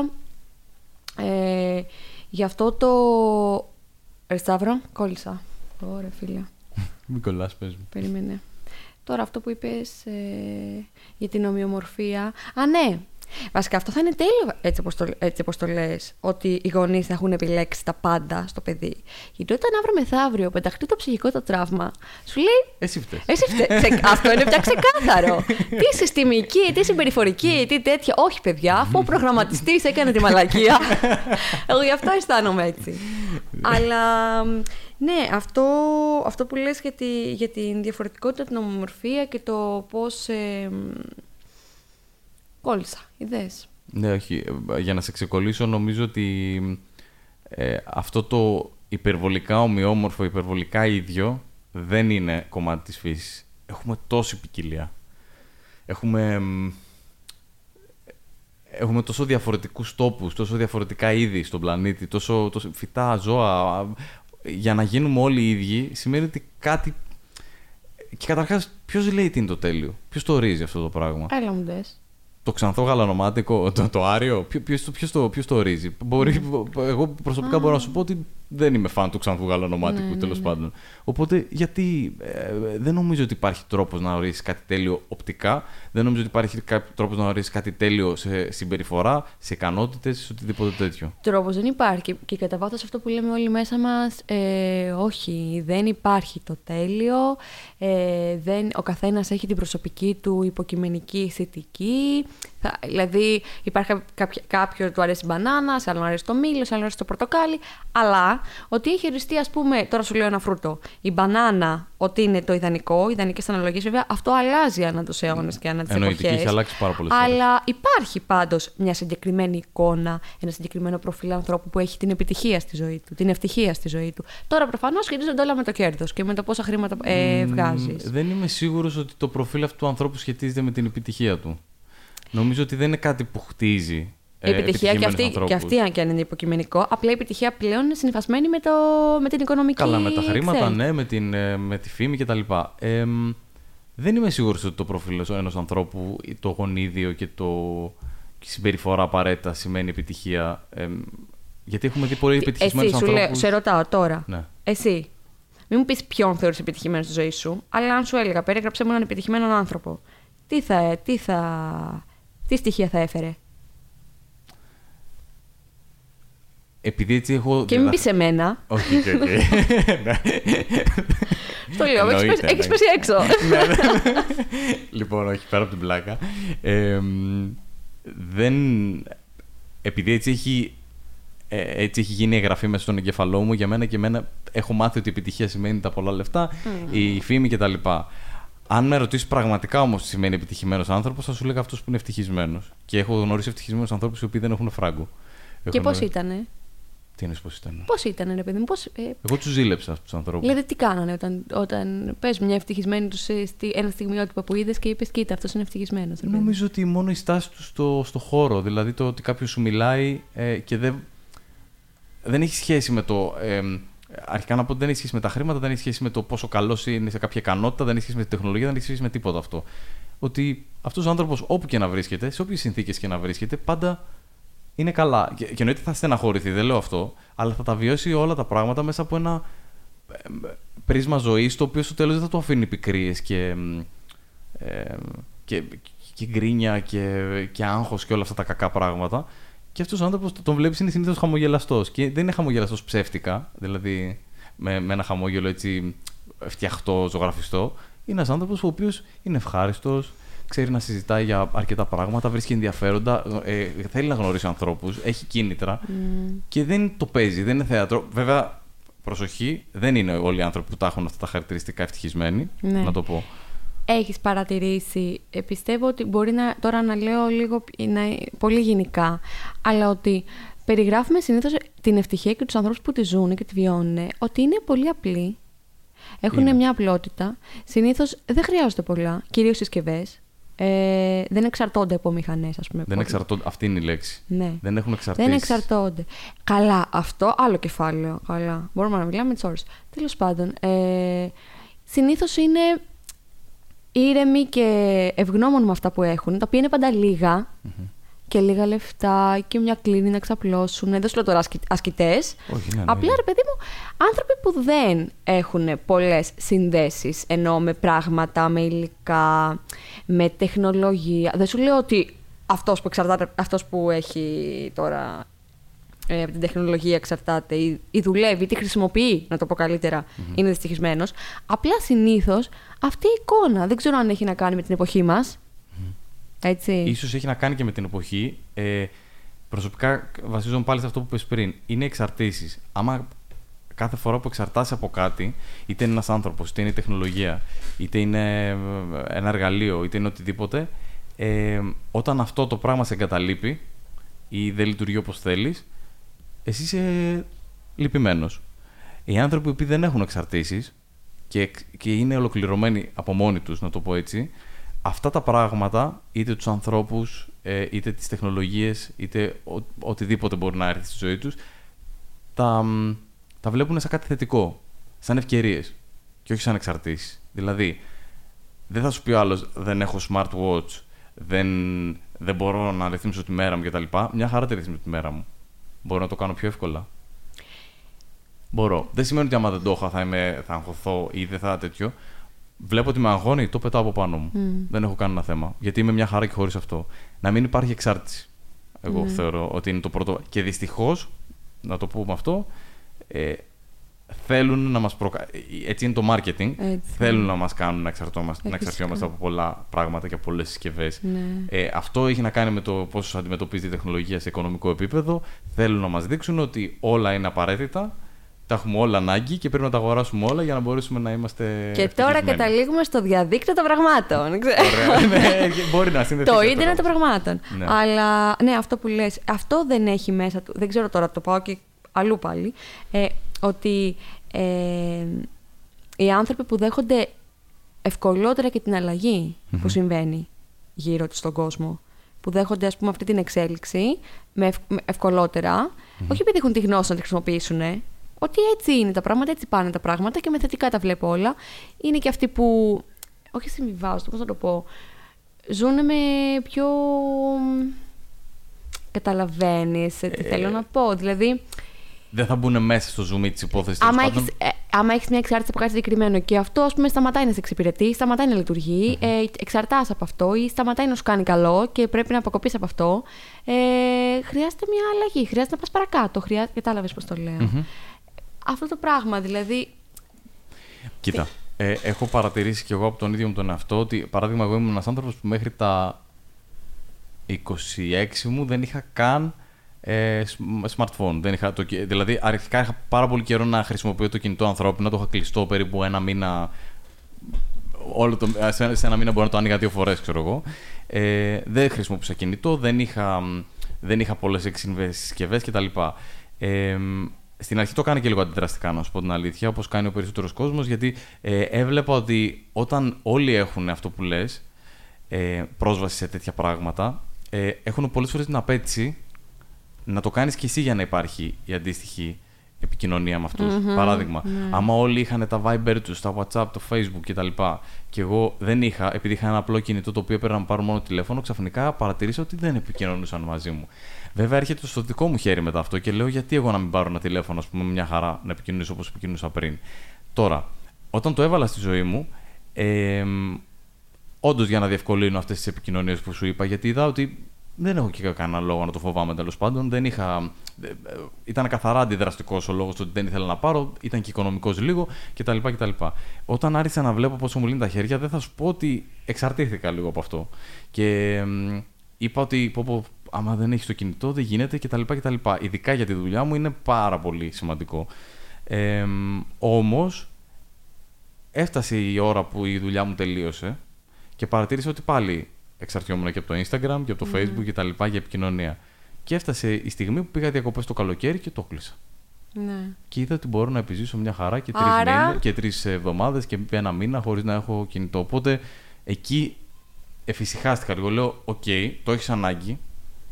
ε, για αυτό το... Ρε Σταύρο, κόλλησα. Ωραία, φίλε. Μην κολλάς, πες μου. Περίμενε. Τώρα αυτό που είπες ε, για την ομοιομορφία. Α, ναι. Βασικά αυτό θα είναι τέλειο έτσι όπως, το, έτσι όπως το λες, ότι οι γονείς θα έχουν επιλέξει τα πάντα στο παιδί. Γιατί όταν αύριο μεθαύριο πεταχτεί το ψυχικό το τραύμα, σου λέει Εσύ φταίς. εσύ φταίει. Ξε- Αυτό είναι πια ξεκάθαρο. τι συστημική, τι συμπεριφορική, τι τέτοια. Όχι, παιδιά, αφού ο προγραμματιστής έκανε τη μαλακία. Εγώ γι' αυτό αισθάνομαι έτσι. Αλλά ναι, αυτό, αυτό που λες για, τη, για την διαφορετικότητα, την ομομορφία και το πώς ε, μ, κόλλησα, ιδέες. Ναι, όχι. Ε, Για να σε ξεκολλήσω, νομίζω ότι ε, αυτό το υπερβολικά ομοιόμορφο, υπερβολικά ίδιο, δεν είναι κομμάτι της φύσης. Έχουμε τόση ποικιλία. Έχουμε, μ, έχουμε τόσο διαφορετικούς τόπους, τόσο διαφορετικά είδη στον πλανήτη, τόσο, τόσο φυτά, ζώα. Για να γίνουμε όλοι οι ίδιοι, σημαίνει ότι κάτι... Και καταρχάς, ποιος λέει τι είναι το τέλειο; Ποιος το ορίζει αυτό το πράγμα; Έλα μου δες. Το ξανθό γαλανομάτικο, το, το άριο, ποιο, ποιος, το- ποιος, το, ποιος το ορίζει. Μπορεί, εγώ προσωπικά μπορώ να σου πω ότι δεν είμαι φαν του ξανθού γαλανομάτικου, Ναι, ναι, τέλος ναι. πάντων. Οπότε, γιατί ε, δεν νομίζω ότι υπάρχει τρόπος να ορίσει κάτι τέλειο οπτικά, δεν νομίζω ότι υπάρχει κάποιο τρόπος να ορίσει κάτι τέλειο σε συμπεριφορά, σε ικανότητες, σε οτιδήποτε τέτοιο. Τρόπος δεν υπάρχει. Και- Και κατά βάθος αυτό που λέμε όλοι μέσα μας, ε, όχι, δεν υπάρχει το τέλειο. Ε, δεν, ο καθένας έχει την προσωπική του υποκειμενική αισθητική. Θα- δηλαδή υπάρχει κάποιο, κάποιο του αρέσει η μπανάνα, σε άλλον αρέσει το μήλο, σε άλλον αρέσει το πορτοκάλι. Αλλά ότι έχει οριστεί, ας πούμε, τώρα σου λέω ένα φρούτο, η μπανάνα ότι είναι το ιδανικό, ιδανικές αναλογίες βέβαια, αυτό αλλάζει ανά τους αιώνες και ανά τις Εννοείται, και εποχές. έχει αλλάξει πάρα πολλές φορές. Αλλά υπάρχει πάντως μια συγκεκριμένη εικόνα, ένα συγκεκριμένο προφίλ ανθρώπου που έχει την επιτυχία στη ζωή του, την ευτυχία στη ζωή του. Τώρα προφανώς σχετίζονται όλα με το κέρδος και με το πόσα χρήματα ε, Μ, βγάζεις. Δεν είμαι σίγουρος ότι το προφίλ αυτού του ανθρώπου σχετίζεται με την επιτυχία του. Νομίζω ότι δεν είναι κάτι που χτίζει. Η ε, επιτυχία και επιτυχημένους αυτή, ανθρώπους. και αυτή, αν και αν είναι υποκειμενικό, απλά η επιτυχία πλέον είναι συνυφασμένη με, το, με την οικονομική Καλά, με τα χρήματα, εξέλιξη. ναι, με, την, ε, με τη φήμη κτλ. Ε, μ, δεν είμαι σίγουρος ότι το προφίλ ενός ανθρώπου, ή το γονίδιο και το και η συμπεριφορά απαραίτητα σημαίνει επιτυχία. Ε, μ, γιατί έχουμε δει πολύ επιτυχισμένους Εσύ, σου λέω, ανθρώπους. σε ρωτάω τώρα. Ναι. Εσύ, μην μου πεις ποιον θεωρείς επιτυχημένο στη ζωή σου, αλλά αν σου έλεγα, περίγραψε μου έναν επιτυχημένο άνθρωπο, τι θα, τι θα, τι στοιχεία θα έφερε; Επειδή έτσι έχω. Και μην διδαχ- πεις εμένα. Όχι, οκ, οκ. Ναι. Το λέω, έχεις Εννοείται, πέσει, έχεις εννοείται. πέσει έξω. (laughs) Ναι, ναι. λοιπόν, όχι, πέρα από την πλάκα. Ε, μ, δεν... Επειδή έτσι έχει, ε, έτσι έχει γίνει η εγγραφή μέσα στον εγκεφαλό μου, για μένα και εμένα έχω μάθει ότι η επιτυχία σημαίνει τα πολλά λεφτά, η φήμη κτλ. Αν με ρωτήσεις πραγματικά όμως τι σημαίνει επιτυχημένος άνθρωπος, θα σου λέγα αυτό που είναι ευτυχισμένο. Και έχω γνωρίσει ευτυχισμένους ανθρώπους οι οποίοι δεν έχουν φράγκο. Και Έχουν- πώ ήτανε; Τι είναι πώς ήταν. Πώς ήτανε, ρε παιδί μου, πώς, ε, Εγώ τους ζήλεψα τους ανθρώπους. Δηλαδή, τι κάνανε όταν, όταν πες μια ευτυχισμένη τους ένα στιγμιότυπο που είδες και είπες: Κοίτα, αυτός είναι ευτυχισμένος. Νομίζω ότι μόνο η στάση του στο, στο χώρο, δηλαδή το ότι κάποιος σου μιλάει ε, και δεν, δεν έχει σχέση με το. Ε, αρχικά να πω ότι δεν έχει σχέση με τα χρήματα, δεν έχει σχέση με το πόσο καλός είναι σε κάποια ικανότητα, δεν έχει σχέση με τη τεχνολογία, δεν έχει σχέση με τίποτα αυτό. Ότι αυτός ο άνθρωπος, όπου και να βρίσκεται, σε όποιες συνθήκες και να βρίσκεται, πάντα είναι καλά. Και, και εννοείται θα στεναχωρηθεί, δεν λέω αυτό, αλλά θα τα βιώσει όλα τα πράγματα μέσα από ένα ε, πρίσμα ζωής το οποίο στο τέλος δεν θα του αφήνει πικρίες και, ε, και, και γκρίνια και, και άγχος και όλα αυτά τα κακά πράγματα. Και αυτός ο άνθρωπος τον βλέπεις είναι συνήθως χαμογελαστός. Και δεν είναι χαμογελαστός ψεύτικα, δηλαδή με, με ένα χαμόγελο έτσι φτιαχτό, ζωγραφιστό. Είναι ένας άνθρωπος ο οποίος είναι ευχάριστος, ξέρει να συζητάει για αρκετά πράγματα, βρίσκει ενδιαφέροντα, ε, θέλει να γνωρίσει ανθρώπους, έχει κίνητρα και δεν το παίζει, δεν είναι θέατρο. Βέβαια, προσοχή, δεν είναι όλοι οι άνθρωποι που τα έχουν αυτά τα χαρακτηριστικά ευτυχισμένοι, Ναι. να το πω. Έχεις παρατηρήσει, ε, πιστεύω ότι μπορεί να, τώρα να λέω λίγο να, πολύ γενικά, αλλά ότι περιγράφουμε συνήθως την ευτυχία και τους ανθρώπους που τη ζουν και τη βιώνουν, ότι είναι πολύ απλοί, έχουν Είναι. μια απλότητα, συνήθως δεν χρειάζονται πολλά, κυρίως συσκευές. ε, δεν εξαρτώνται από μηχανές, ας πούμε. Δεν εξαρτώνται. Αυτή είναι η λέξη. Ναι. Δεν έχουν εξαρτήσεις. Δεν εξαρτώνται. Καλά, αυτό άλλο κεφάλαιο. Καλά. Μπορούμε να μιλάμε τις ώρες. Τέλος πάντων, ε, συνήθως είναι ήρεμοι και ευγνώμων με αυτά που έχουν, τα οποία είναι πάντα λίγα και λίγα λεφτά και μια κλίνη να ξαπλώσουν. Δεν σου λέω τώρα ασκητές. Όχι, ναι, ναι, Απλά ναι. ρε παιδί μου, άνθρωποι που δεν έχουν πολλές συνδέσεις ενώ με πράγματα, με υλικά, με τεχνολογία. Δεν σου λέω ότι αυτός που εξαρτάται, αυτός που έχει τώρα ε, από την τεχνολογία εξαρτάται ή, ή δουλεύει ή τη χρησιμοποιεί, να το πω καλυτερα είναι δυστυχισμένος. Απλά συνήθως αυτή η εικόνα δεν ξέρω αν έχει να κάνει με την εποχή μας. Έτσι. Ίσως έχει να κάνει και με την εποχή. Ε, προσωπικά βασίζομαι πάλι σε αυτό που είπες πριν. Είναι εξαρτήσεις. Άμα κάθε φορά που εξαρτάσαι από κάτι, είτε είναι ένας άνθρωπος, είτε είναι η τεχνολογία, είτε είναι ε, ένα εργαλείο, είτε είναι οτιδήποτε, ε, όταν αυτό το πράγμα σε εγκαταλείπει ή δεν λειτουργεί όπως θέλεις, εσύ είσαι λυπημένος. Οι άνθρωποι που δεν έχουν εξαρτήσεις και, και είναι ολοκληρωμένοι από μόνοι τους, να το πω έτσι, αυτά τα πράγματα, είτε τους ανθρώπους, ε, είτε τις τεχνολογίες, είτε ο, οτιδήποτε μπορεί να έρθει στη ζωή τους, τα, μ, τα βλέπουν σαν κάτι θετικό, σαν ευκαιρίες και όχι σαν εξαρτήσεις. Δηλαδή, δεν θα σου πει ο άλλος δεν έχω smartwatch, δεν, δεν μπορώ να ρυθμίσω τη μέρα μου κτλ. Μια χαρά τη ρυθμίσω τη μέρα μου. Μπορώ να το κάνω πιο εύκολα. Μπορώ. Δεν σημαίνει ότι άμα δεν το είχα θα, είμαι, θα αγχωθώ ή δεν θα τέτοιο. Βλέπω ότι με αγχώνει, το πετάω από πάνω μου. Δεν έχω κανένα θέμα. Γιατί είμαι μια χαρά και χωρίς αυτό. Να μην υπάρχει εξάρτηση. Εγώ θεωρώ ότι είναι το πρώτο. Και δυστυχώς, να το πούμε αυτό, ε, θέλουν να μας προκα... Έτσι είναι το marketing. Έτσι. Θέλουν να μας κάνουν να εξαρτώμαστε, να Ε, εξαρτιόμαστε φυσικά. από πολλά πράγματα και από πολλές συσκευές. Ναι. Ε, αυτό έχει να κάνει με το πώς αντιμετωπίζει η τεχνολογία σε οικονομικό επίπεδο. Θέλουν να μας δείξουν ότι όλα είναι απαραίτητα, τα έχουμε όλα ανάγκη και πρέπει να τα αγοράσουμε όλα για να μπορέσουμε να είμαστε Και τώρα ευτυχισμένοι. καταλήγουμε στο διαδίκτυο των πραγμάτων. Ξέρω. Ωραία, ναι, μπορεί να συνδεθείς. το και ίντερνετ των αυτό. πραγμάτων. Ναι. Αλλά ναι, αυτό που λες, αυτό δεν έχει μέσα του. Δεν ξέρω τώρα, το πάω και αλλού πάλι. Ε, ότι ε, οι άνθρωποι που δέχονται ευκολότερα και την αλλαγη που συμβαίνει γύρω τους στον κόσμο, που δέχονται ας πούμε αυτή την εξέλιξη με, ευ- με ευκολοτερα όχι επειδή έχουν τη γνώση να τη χρησιμοποιήσουν, ότι έτσι είναι τα πράγματα, έτσι πάνε τα πράγματα και με θετικά τα βλέπω όλα. Είναι και αυτοί που, όχι συμβιβάζονται, πώς να το πω, ζουν με πιο... Καταλαβαίνεις τι Ε, θέλω να πω. Δηλαδή, Δεν θα μπουν μέσα στο zoom τη υπόθεση. άμα έχεις, ε, άμα έχεις μια εξάρτηση από κάτι συγκεκριμένο και αυτό ας πούμε σταματάει να σε εξυπηρετεί, σταματάει να λειτουργεί, ε, εξαρτάσαι από αυτό ή σταματάει να σου κάνει καλό και πρέπει να αποκοπείς από αυτό, ε, χρειάζεται μια αλλαγή, χρειάζεται να πας παρακάτω, χρειάζεται, κατάλαβες πώς το λέω. Αυτό το πράγμα, δηλαδή, Κοίτα, ε, έχω παρατηρήσει κι εγώ από τον ίδιο μου τον εαυτό ότι, παράδειγμα, εγώ ήμουν ένας άνθρωπος που μέχρι τα 26 μου δεν είχα καν ε, σμ- smartphone. Δεν είχα το, κι- δηλαδή, αρχικά είχα πάρα πολύ καιρό να χρησιμοποιώ το κινητό ανθρώπινο, το είχα κλειστό περίπου ένα μήνα. Όλο το, ε, σε, σε ένα μήνα μπορεί να το άνοιγα δύο φορές, ξέρω εγώ. Ε, δεν χρησιμοποιούσα κινητό, δεν είχα, μ, δεν είχα πολλές συσκευές κτλ. Ε, μ, στην αρχή το έκανα και λίγο αντιδραστικά, να σου πω την αλήθεια, όπως κάνει ο περισσότερος κόσμος, γιατί ε, έβλεπα ότι όταν όλοι έχουν αυτό που λες, ε, πρόσβαση σε τέτοια πράγματα, ε, έχουν πολλές φορές την απέτηση να το κάνεις κι εσύ για να υπάρχει η αντίστοιχη επικοινωνία με αυτου Παράδειγμα, άμα όλοι είχαν τα Viber τους, τα WhatsApp, το Facebook κτλ. Και εγώ δεν είχα, επειδή είχα ένα απλό κινητό το οποίο έπρεπε να μου πάρω μόνο τηλέφωνο, ξαφνικά παρατηρήσα ότι δεν επικοινωνούσαν μαζί μου. Βέβαια, έρχεται στο δικό μου χέρι μετά αυτό και λέω γιατί εγώ να μην πάρω ένα τηλέφωνο, ας πούμε, μια χαρά να επικοινωνήσω όπως επικοινωνούσα πριν. Τώρα, όταν το έβαλα στη ζωή μου, ε, όντως για να διευκολύνω αυτές τις επικοινωνίες που σου είπα, γιατί είδα ότι δεν έχω και κανένα λόγο να το φοβάμαι τέλος πάντων. Δεν είχα, ε, ε, ήταν καθαρά αντιδραστικός ο λόγος ότι δεν ήθελα να πάρω, ήταν και οικονομικός λίγο κτλ. κτλ. Όταν άρχισα να βλέπω πόσο μου λύνει τα χέρια, δεν θα σου πω ότι εξαρτήθηκα λίγο από αυτό. Και μ, είπα ότι πω, πω, άμα δεν έχεις το κινητό, δεν γίνεται κτλ. κτλ. Ειδικά για τη δουλειά μου είναι πάρα πολύ σημαντικό. Ε, Όμως, έφτασε η ώρα που η δουλειά μου τελείωσε και παρατήρησα ότι πάλι εξαρτιόμουν και από το Instagram και από το Facebook και τα λοιπά για επικοινωνία. Και έφτασε η στιγμή που πήγα διακοπές το καλοκαίρι και το κλείσα. ναι. Και είδα ότι μπορώ να επιζήσω μια χαρά και τρεις, Άρα- μήνες, και τρεις εβδομάδες και ένα μήνα χωρίς να έχω κινητό. Οπότε εκεί εφησυχάστηκα λίγο. Λέω: Οκ, το έχεις ανάγκη.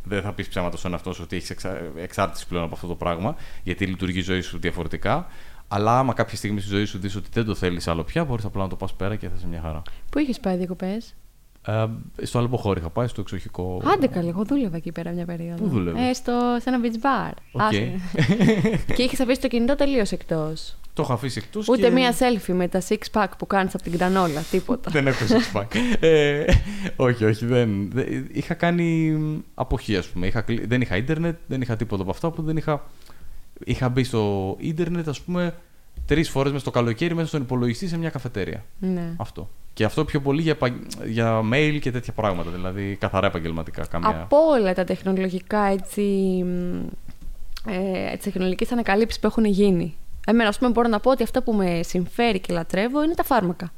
Δεν θα πεις ψέματα στον εαυτό σου ότι έχεις εξα... εξάρτηση πλέον από αυτό το πράγμα, γιατί λειτουργεί η ζωή σου διαφορετικά. Αλλά άμα κάποια στιγμή στη ζωή σου δεις ότι δεν το θέλεις άλλο πια, μπορείς απλά να το πας πέρα και θα είσαι μια χαρά. Πού είχες πάει διακοπές, Ε, στο Αλμποχώρι είχα πάει, στο εξοχικό. Άντε καλή, εγώ δούλευα εκεί πέρα μια περίοδο. Πού δούλευες; Ε, στο, σε ένα beach bar. OK. Άσε. (laughs) και είχες αφήσει το κινητό τελείως εκτός. Το είχα αφήσει εκτός. Ούτε και... μία selfie με τα six pack που κάνεις από την κρανόλα, τίποτα. δεν έχω six pack. (laughs) ε, όχι, όχι. Δεν, δεν- είχα κάνει αποχή, ας πούμε. Είχα, κλει- δεν είχα ίντερνετ, δεν είχα τίποτα από αυτά που δεν είχα. Είχα μπει στο ίντερνετ, ας πούμε, τρεις φορές μέσα στο καλοκαίρι μέσα στον υπολογιστή σε μια καφετέρια. ναι. Αυτό. Και αυτό πιο πολύ για, επα- για mail και τέτοια πράγματα. Δηλαδή καθαρά επαγγελματικά. Καμία... Από όλα τα τεχνολογικά έτσι, μ, ε, τις τεχνολογικές ανακαλύψεις που έχουν γίνει. Εμένα, ας πούμε, μπορώ να πω ότι αυτό που με συμφέρει και λατρεύω είναι τα φάρμακα.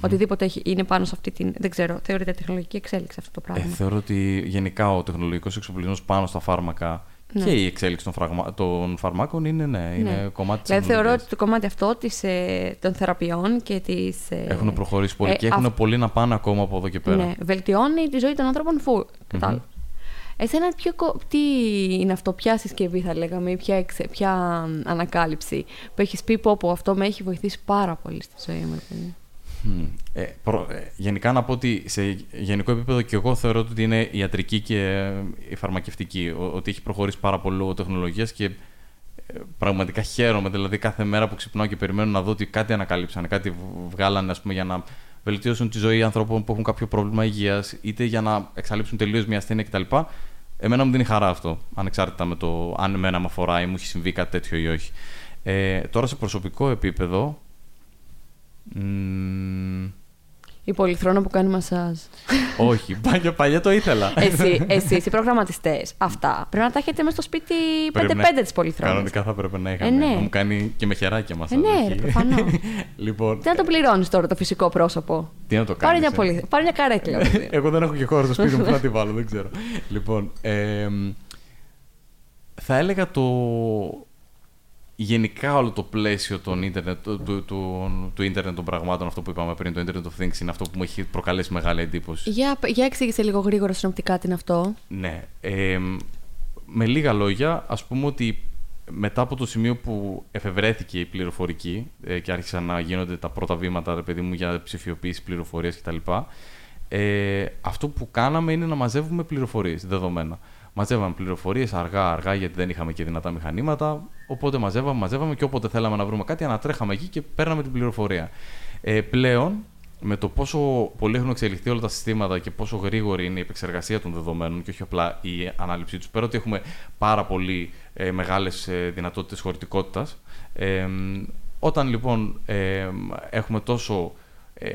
Οτιδήποτε έχει, είναι πάνω σε αυτή την. Δεν ξέρω, θεωρείται τεχνολογική εξέλιξη αυτό το Ε, πράγμα. θεωρώ ότι γενικά ο τεχνολογικός εξοπλισμός πάνω στα φάρμακα Ναι. και η εξέλιξη των, φραγμα... των φαρμάκων είναι, ναι, είναι Ναι. κομμάτι της Δηλαδή, θεωρώ ότι το κομμάτι αυτό της, ε, των θεραπείων και της... ε, Έχουν προχωρήσει πολύ ε, και έχουν αυ- πολύ να πάνε ακόμα από εδώ και πέρα. Ναι, βελτιώνει τη ζωή των ανθρώπων φου. Κατάλαβα. Εσένα ποιο, κο- τι είναι αυτό, ποια συσκευή θα λέγαμε ή ποια, εξε- ποια ανακάλυψη που έχεις πει πω, πω αυτό με έχει βοηθήσει πάρα πολύ στη ζωή μου. Ρε παιδί. Μμ. Ε, προ- ε, γενικά να πω ότι σε γενικό επίπεδο και εγώ θεωρώ ότι είναι η ιατρική και ε, η φαρμακευτική. Ο- ότι έχει προχωρήσει πάρα πολύ λόγω τεχνολογίας και ε, πραγματικά χαίρομαι. Δηλαδή κάθε μέρα που ξυπνάω και περιμένω να δω ότι κάτι ανακαλύψανε, κάτι β- βγάλανε ας πούμε, για να βελτιώσουν τη ζωή ανθρώπων που έχουν κάποιο πρόβλημα υγείας, είτε για να εξαλείψουν τελείως μια ασθένεια κτλ. Εμένα μου δίνει χαρά αυτό, ανεξάρτητα με το αν εμένα με αφορά ή μου έχει συμβεί κάτι τέτοιο ή όχι. Ε, τώρα σε προσωπικό επίπεδο. Μ, Η πολυθρόνα που κάνει μασάζ. όχι, παλιά, παλιά το ήθελα. Εσύ, εσείς οι προγραμματιστές, αυτά πρέπει να τα έχετε μέσα στο σπίτι Πρέπει 5-5 να- της πολυθρόνας. Κανονικά θα πρέπει να είχα. Ε, ναι. ναι. Να μου κάνει και με χεράκια μας. Ε, ναι, ρε, προφανώς. (laughs) λοιπόν, Τι να το πληρώνεις τώρα το φυσικό πρόσωπο; τι να το Πάρε κάνεις. μια, πολυ... Πάρε μια καρέκλα. παιδί. (laughs) Εγώ δεν έχω και χώρο στο σπίτι μου που να τη βάλω, δεν ξέρω. (laughs) λοιπόν, εμ, θα έλεγα το γενικά όλο το πλαίσιο των ίντερνετ, του, του, του, του ίντερνετ των πραγμάτων, αυτό που είπαμε πριν, το Internet of Things, είναι αυτό που μου έχει προκαλέσει μεγάλη εντύπωση. για, για εξήγησε λίγο γρήγορα συνοπτικά τι είναι αυτό. Ναι. εμ, με λίγα λόγια, ας πούμε ότι μετά από το σημείο που εφευρέθηκε η πληροφορική ε, και άρχισαν να γίνονται τα πρώτα βήματα, ρε παιδί μου, για ψηφιοποίηση πληροφορίας κτλ. Ε, αυτό που κάναμε είναι να μαζεύουμε πληροφορίες, δεδομένα. Μαζεύαμε πληροφορίες αργά-αργά γιατί δεν είχαμε και δυνατά μηχανήματα. Οπότε μαζεύαμε, μαζεύαμε και όποτε θέλαμε να βρούμε κάτι, ανατρέχαμε εκεί και παίρναμε την πληροφορία. Ε, πλέον, με το πόσο πολύ έχουν εξελιχθεί όλα τα συστήματα και πόσο γρήγορη είναι η επεξεργασία των δεδομένων και όχι απλά η ανάληψή τους, πέρα ότι έχουμε πάρα πολύ ε, μεγάλες ε, δυνατότητες χωρητικότητας. Ε, όταν λοιπόν ε, έχουμε τόσο ε,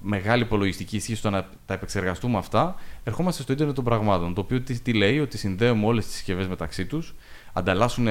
μεγάλη υπολογιστική ισχύ στο να τα επεξεργαστούμε αυτά, ερχόμαστε στο ίντερνετ των πραγμάτων. Το οποίο τι, τι λέει, ότι συνδέουμε όλες τις συσκευές μεταξύ τους, ανταλλάσσουν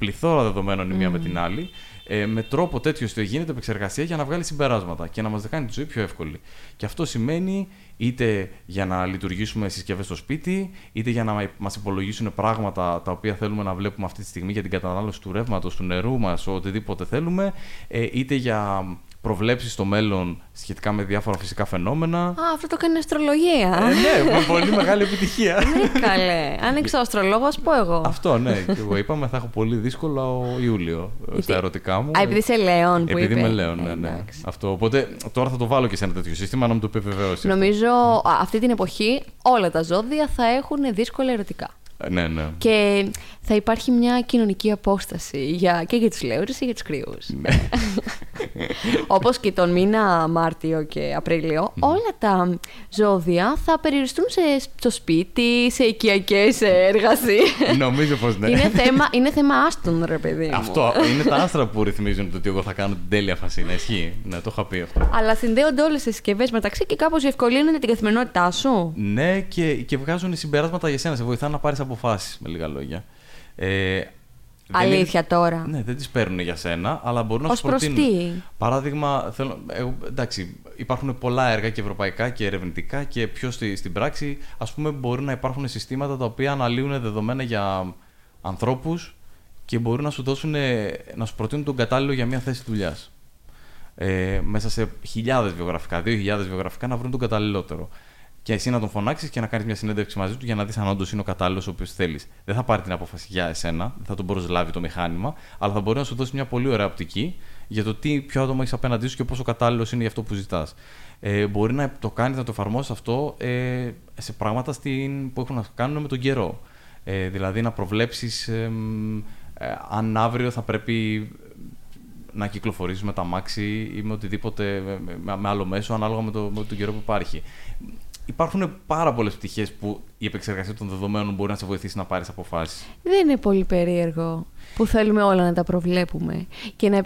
πληθώρα δεδομένων η μία με την άλλη, ε, με τρόπο τέτοιο ώστε γίνεται επεξεργασία για να βγάλει συμπεράσματα και να μας κάνει τη ζωή πιο εύκολη. Και αυτό σημαίνει είτε για να λειτουργήσουμε συσκευές στο σπίτι, είτε για να μας υπολογίσουν πράγματα τα οποία θέλουμε να βλέπουμε αυτή τη στιγμή για την κατανάλωση του ρεύματος, του νερού μας, οτιδήποτε θέλουμε, ε, είτε για προβλέψεις στο μέλλον σχετικά με διάφορα φυσικά φαινόμενα. Α, αυτό το κάνει η αστρολογία. Ε, ναι, (laughs) με πολύ μεγάλη επιτυχία. Ναι, καλέ. Αν έχει αστρολόγος, α πω εγώ. Αυτό, ναι. Και εγώ είπαμε θα έχω πολύ δύσκολο Ιούλιο ε, Γιατί- στα ερωτικά μου. Α, επειδή είσαι Λέων που Επειδή είπε. είμαι Λέων, ναι, Ε, ναι. εντάξει. Αυτό. Οπότε τώρα θα το βάλω και σε ένα τέτοιο σύστημα να μου το επιβεβαιώσει. Νομίζω α, αυτή την εποχή όλα τα ζώδια θα έχουν δύσκολα ερωτικά. Ε, Ναι, ναι. Και θα υπάρχει μια κοινωνική απόσταση για, και για τους λέωρες και για τους κρύους. Ναι. (laughs) Όπως και τον μήνα Μάρτιο και Απρίλιο, όλα τα ζώδια θα περιοριστούν σε, στο σπίτι, σε οικιακές εργασίες. Νομίζω πως ναι. είναι, θέμα, είναι θέμα άστον, ρε παιδί μου. Αυτό είναι τα άστρα που ρυθμίζουν το ότι εγώ θα κάνω την τέλεια φασίνα. Ισχύει; Ναι, το είχα πει αυτό. Αλλά συνδέονται όλες οι συσκευές μεταξύ και κάπως διευκολύνουν την καθημερινότητά σου. Ναι, και, και βγάζουν συμπεράσματα για σένα. Σε βοηθάνε να πάρεις αποφάσεις, με λίγα λόγια. Ε, δεν Αλήθεια τώρα. είναι- Ναι, δεν τις παίρνουν για σένα, αλλά μπορούν να Ως σου προς προτείνουν. τι; Παράδειγμα, θέλω, εγώ, εντάξει, υπάρχουν πολλά έργα και ευρωπαϊκά και ερευνητικά και πιο στη, στην πράξη, ας πούμε, μπορεί να υπάρχουν συστήματα τα οποία αναλύουν δεδομένα για ανθρώπους και μπορούν να σου δώσουν, να σου προτείνουν τον κατάλληλο για μια θέση δουλειάς. Ε, μέσα σε χιλιάδες βιογραφικά, δύο χιλιάδες βιογραφικά να βρουν τον καταλληλότερο. Και και εσύ να τον φωνάξεις και να κάνεις μια συνέντευξη μαζί του για να δεις αν όντως είναι ο κατάλληλος ο οποίος θέλεις. Δεν θα πάρει την απόφαση για εσένα, δεν θα τον προσλάβει το μηχάνημα, αλλά θα μπορεί να σου δώσει μια πολύ ωραία οπτική για το τι, ποιο άτομο έχεις απέναντί σου και πόσο κατάλληλος είναι για αυτό που ζητάς. Ε, μπορεί να το κάνεις, να το εφαρμόσεις αυτό ε, σε πράγματα στην, που έχουν να κάνουν με τον καιρό. Ε, δηλαδή να προβλέψεις ε, αν αύριο θα πρέπει να κυκλοφορήσει με τα μάξι ή με οτιδήποτε, με, με άλλο μέσο, ανάλογα με, το, με τον καιρό που υπάρχει υπάρχουν πάρα πολλές πτυχές που η επεξεργασία των δεδομένων μπορεί να σε βοηθήσει να πάρεις αποφάσεις. Δεν είναι πολύ περίεργο που θέλουμε όλα να τα προβλέπουμε και να,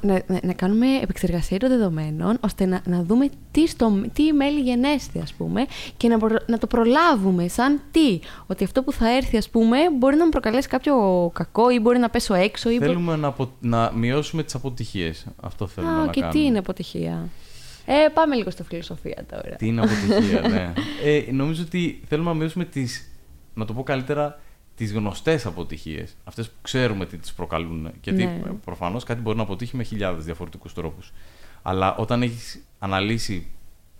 να, να, κάνουμε επεξεργασία των δεδομένων ώστε να, να δούμε τι, στο, τι μέλη γενέστε, ας πούμε, και να, να το προλάβουμε σαν τι. Ότι αυτό που θα έρθει, ας πούμε, μπορεί να μου προκαλέσει κάποιο κακό ή μπορεί να πέσω έξω. Ή θέλουμε να, να μειώσουμε τις αποτυχίες. Αυτό θέλουμε Α, να και κάνουμε. τι είναι αποτυχία; Ε, πάμε λίγο στο φιλοσοφία τώρα. Τι είναι αποτυχία, (laughs) ναι. Ε, νομίζω ότι θέλουμε να μειώσουμε τις, να το πω καλύτερα, τις γνωστές αποτυχίες. Αυτές που ξέρουμε τι τις προκαλούν. Γιατί ναι. προφανώς κάτι μπορεί να αποτύχει με χιλιάδες διαφορετικούς τρόπους. Αλλά όταν έχεις αναλύσει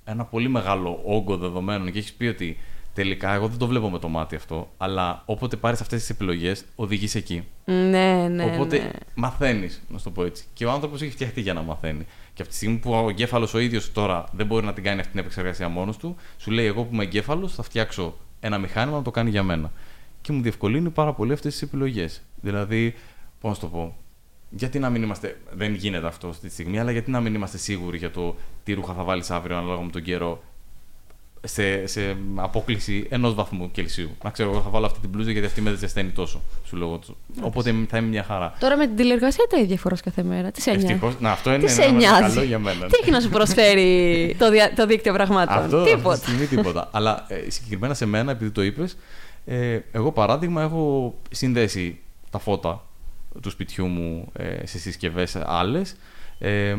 ένα πολύ μεγάλο όγκο δεδομένων και έχεις πει ότι τελικά εγώ δεν το βλέπω με το μάτι αυτό, αλλά όποτε πάρεις αυτές τις επιλογές, οδηγείς εκεί. Ναι, ναι. Οπότε ναι. μαθαίνεις, να το πω έτσι. Και ο άνθρωπος έχει φτιαχτεί για να μαθαίνει. Και από τη στιγμή που ο εγκέφαλος ο ίδιος τώρα δεν μπορεί να την κάνει αυτή την επεξεργασία μόνος του, σου λέει: Εγώ που είμαι εγκέφαλος, θα φτιάξω ένα μηχάνημα να το κάνει για μένα. Και μου διευκολύνει πάρα πολύ αυτές τις επιλογές. Δηλαδή, πώς να το πω, γιατί να μην είμαστε. Δεν γίνεται αυτό αυτή τη στιγμή, αλλά γιατί να μην είμαστε σίγουροι για το τι ρούχα θα βάλεις αύριο ανάλογα με τον καιρό σε, σε απόκληση ενός βαθμού Κελσίου. Να ξέρω, εγώ θα βάλω αυτή την μπλούζα γιατί αυτή με ζεσταίνει τόσο. Σου λέω. Οπότε θα είμαι μια χαρά. Τώρα με την τηλεργασία τα ίδια φοράς κάθε μέρα. Τι σε νοιάζει; Να, αυτό είναι ένα καλό για μένα. Τι έχει να σου προσφέρει το, δια, το δίκτυο πραγμάτων; Αυτό, τίποτα. Αυτή τη στιγμή τίποτα. Αλλά ε, συγκεκριμένα σε μένα, επειδή το είπες, ε, εγώ παράδειγμα έχω συνδέσει τα φώτα του σπιτιού μου ε, σε συσκευές άλλες. Ε,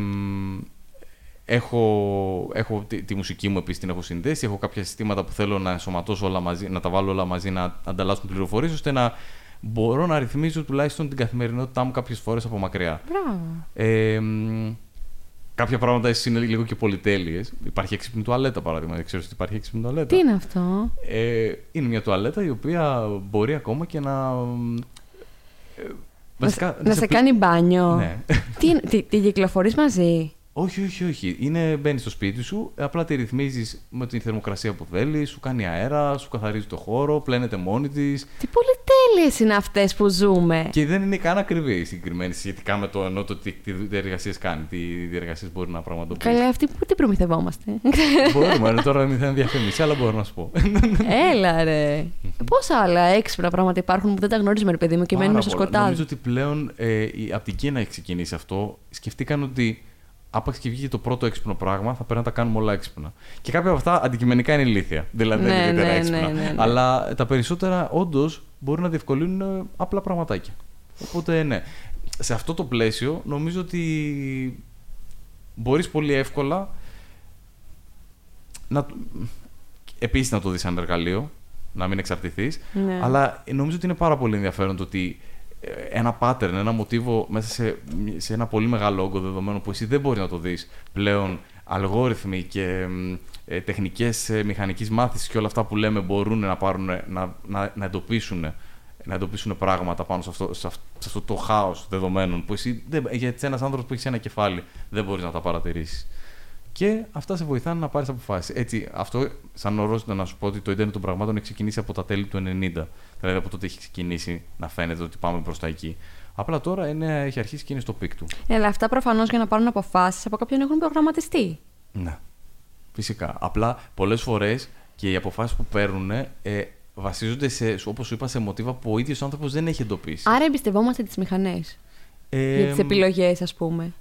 Έχω, έχω τη, τη, μουσική μου επίσης την έχω συνδέσει. Έχω κάποια συστήματα που θέλω να ενσωματώσω όλα μαζί, να τα βάλω όλα μαζί, να ανταλλάσσουν πληροφορίες, ώστε να μπορώ να ρυθμίζω τουλάχιστον την καθημερινότητά μου κάποιες φορές από μακριά. Ε, κάποια πράγματα ίσως είναι λίγο και πολυτέλειες. Υπάρχει έξυπνη τουαλέτα, παράδειγμα. Δεν ξέρω ότι υπάρχει έξυπνη τουαλέτα. Τι είναι αυτό; Ε, είναι μια τουαλέτα η οποία μπορεί ακόμα και να. Ε, βασικά, να, σε, σε κάνει μπάνιο. Ναι. τι, τι, τι κυκλοφορείς μαζί; Όχι, όχι, όχι. Είναι, μπαίνεις στο σπίτι σου, απλά τη ρυθμίζεις με την θερμοκρασία που θέλεις, σου κάνει αέρα, σου καθαρίζει το χώρο, πλένεται μόνη της. Τι πολυτέλειε είναι αυτές που ζούμε. Και δεν είναι καν ακριβή η συγκεκριμένη σχετικά με το ενώ το τι, τι διεργασίες κάνει, τι διεργασίες μπορεί να πραγματοποιήσει. Καλά, αυτή που τι προμηθευόμαστε. Μπορούμε, αλλά τώρα δεν θα είναι διαφήμιση, αλλά μπορώ να σου πω. Έλα, ρε. Πόσα άλλα έξυπνα πράγματα υπάρχουν που δεν τα γνωρίζουμε, ρε παιδί μου, και μένουμε στο σκοτάδι. Νομίζω ότι πλέον ε, από την Κίνα έχει ξεκινήσει αυτό. Σκεφτήκαν ότι άπαξ και βγήκε το πρώτο έξυπνο πράγμα, θα πρέπει να τα κάνουμε όλα έξυπνα. Και κάποια από αυτά αντικειμενικά είναι ηλίθεια. Δηλαδή δεν είναι ιδιαίτερα ναι, έξυπνα. Ναι, ναι, Αλλά τα περισσότερα όντως μπορεί να διευκολύνουν ε, απλά πραγματάκια. Οπότε ναι. Σε αυτό το πλαίσιο νομίζω ότι μπορείς πολύ εύκολα να, επίσης να το δεις σαν εργαλείο, να μην εξαρτηθείς, αλλά νομίζω ότι είναι πάρα πολύ ενδιαφέρον το ότι ένα pattern, ένα μοτίβο μέσα σε, σε ένα πολύ μεγάλο όγκο δεδομένων που εσύ δεν μπορεί να το δεις πλέον αλγόριθμοι και ε, τεχνικές ε, μηχανικής μάθησης και όλα αυτά που λέμε μπορούν να, πάρουν, να, να, να εντοπίσουν να εντοπίσουν πράγματα πάνω σε αυτό, σε αυτό, το χάος δεδομένων που εσύ, δεν, γιατί ένας άνθρωπος που έχει ένα κεφάλι δεν μπορείς να τα παρατηρήσεις. Και αυτά σε βοηθάνε να πάρεις αποφάσεις. Έτσι, αυτό, σαν ορόσημο να σου πω ότι το Ιντερνετ των πραγμάτων έχει ξεκινήσει από τα τέλη του 90. Δηλαδή, από τότε έχει ξεκινήσει να φαίνεται ότι πάμε προς τα εκεί. Απλά τώρα είναι, έχει αρχίσει και είναι στο peak του. Ε, αλλά αυτά προφανώς για να πάρουν αποφάσεις από κάποιον έχουν προγραμματιστεί. Ναι. Φυσικά. Απλά πολλές φορές και οι αποφάσεις που παίρνουν ε, βασίζονται σε, όπως σου είπα, σε μοτίβα που ο ίδιος άνθρωπος δεν έχει εντοπίσει. Άρα εμπιστευόμαστε τις μηχανές. Ε, για τις επιλογές, ας πούμε.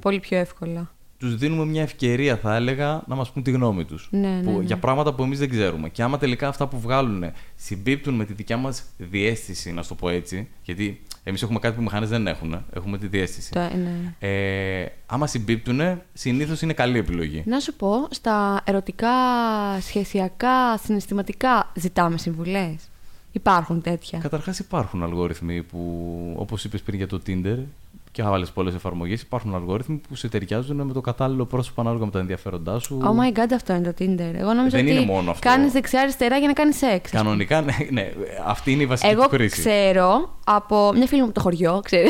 Πολύ πιο εύκολα τους δίνουμε μια ευκαιρία, θα έλεγα, να μας πούν τη γνώμη τους. Ναι, ναι, ναι. Για πράγματα που εμείς δεν ξέρουμε. Και άμα τελικά αυτά που βγάλουν συμπίπτουν με τη δικιά μας διέστηση, να το πω έτσι, γιατί εμείς έχουμε κάτι που οι μηχανές δεν έχουν. Έχουμε τη διέστηση. ναι. ε, άμα συμπίπτουν, συνήθως είναι καλή επιλογή. Να σου πω, στα ερωτικά, σχεσιακά, συναισθηματικά ζητάμε συμβουλές. Υπάρχουν τέτοια. Καταρχάς υπάρχουν αλγόριθμοι που, όπως είπες πριν για το Tinder, και θα βάλει πολλές εφαρμογές. Υπάρχουν αλγόριθμοι που σε ταιριάζουν με το κατάλληλο πρόσωπο ανάλογα με τα ενδιαφέροντά σου. Oh my god, αυτό είναι το Tinder. Εγώ νόμιζα Δεν ότι είναι μόνο αυτό. κάνεις δεξιά-αριστερά για να κάνεις σεξ. Κανονικά, ναι, ναι, αυτή είναι η βασική Εγώ του χρήση. ξέρω από μια φίλη μου από το χωριό, ξέρει.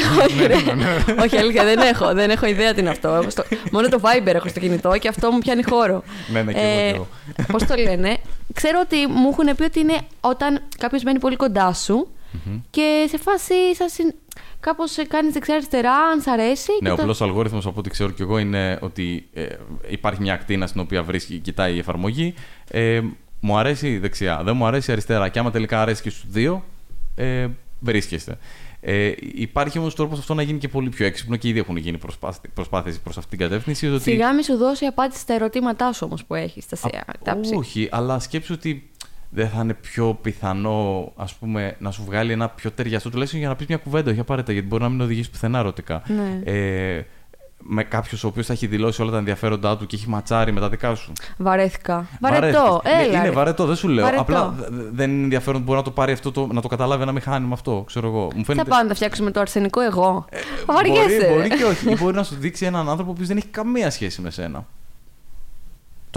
(laughs) Όχι, αλήθεια, δεν έχω, δεν έχω ιδέα τι είναι αυτό. Έχω στο- Μόνο το Viber έχω στο κινητό και αυτό μου πιάνει χώρο. Ναι, ναι, και εγώ, και εγώ. Πώς το λένε. Ξέρω ότι μου έχουν πει ότι είναι όταν κάποιος μένει πολύ κοντά σου και σε φάση σα κάπως κάνεις δεξιά-αριστερά, αν σ' αρέσει. Ναι, και ο το- απλός αλγόριθμος από ό,τι ξέρω και εγώ είναι ότι ε, υπάρχει μια ακτίνα στην οποία βρίσκει, κοιτάει η εφαρμογή. Ε, μου αρέσει δεξιά, δεν μου αρέσει αριστερά. Και άμα τελικά αρέσει και στους δύο, ε, βρίσκεστε. Ε, υπάρχει όμως τρόπος αυτό να γίνει και πολύ πιο έξυπνο και ήδη έχουν γίνει προσπάθειες προς αυτή την κατεύθυνση. Ότι... Σιγά μη σου δώσει απάντηση στα ερωτήματά σου όμως που έχεις. Τα, σε- τα ψη- Όχι, αλλά σκέψου ότι δεν θα είναι πιο πιθανό ας πούμε, να σου βγάλει ένα πιο ταιριαστό τουλάχιστον για να πεις μια κουβέντα, όχι απαραίτητα, γιατί μπορεί να μην οδηγήσει πουθενά ερωτικά. Ναι. Ε, με κάποιο ο οποίος θα έχει δηλώσει όλα τα ενδιαφέροντά του και έχει ματσάρει με τα δικά σου. Βαρέθηκα. Βαρετό. Βαρέθηκες. Ναι, Έλα. είναι ρε. βαρετό, δεν σου λέω. Βαρετό. Απλά δε- δε- δεν είναι ενδιαφέρον που μπορεί να το πάρει αυτό, το, να το καταλάβει ένα μηχάνημα αυτό. Ξέρω εγώ. Μου Θα φαίνεται. πάμε να τα φτιάξουμε το αρσενικό εγώ. Ε, μπορεί, Βαριέσαι. μπορεί και όχι. Ή μπορεί να σου δείξει έναν άνθρωπο που δεν έχει καμία σχέση με σένα.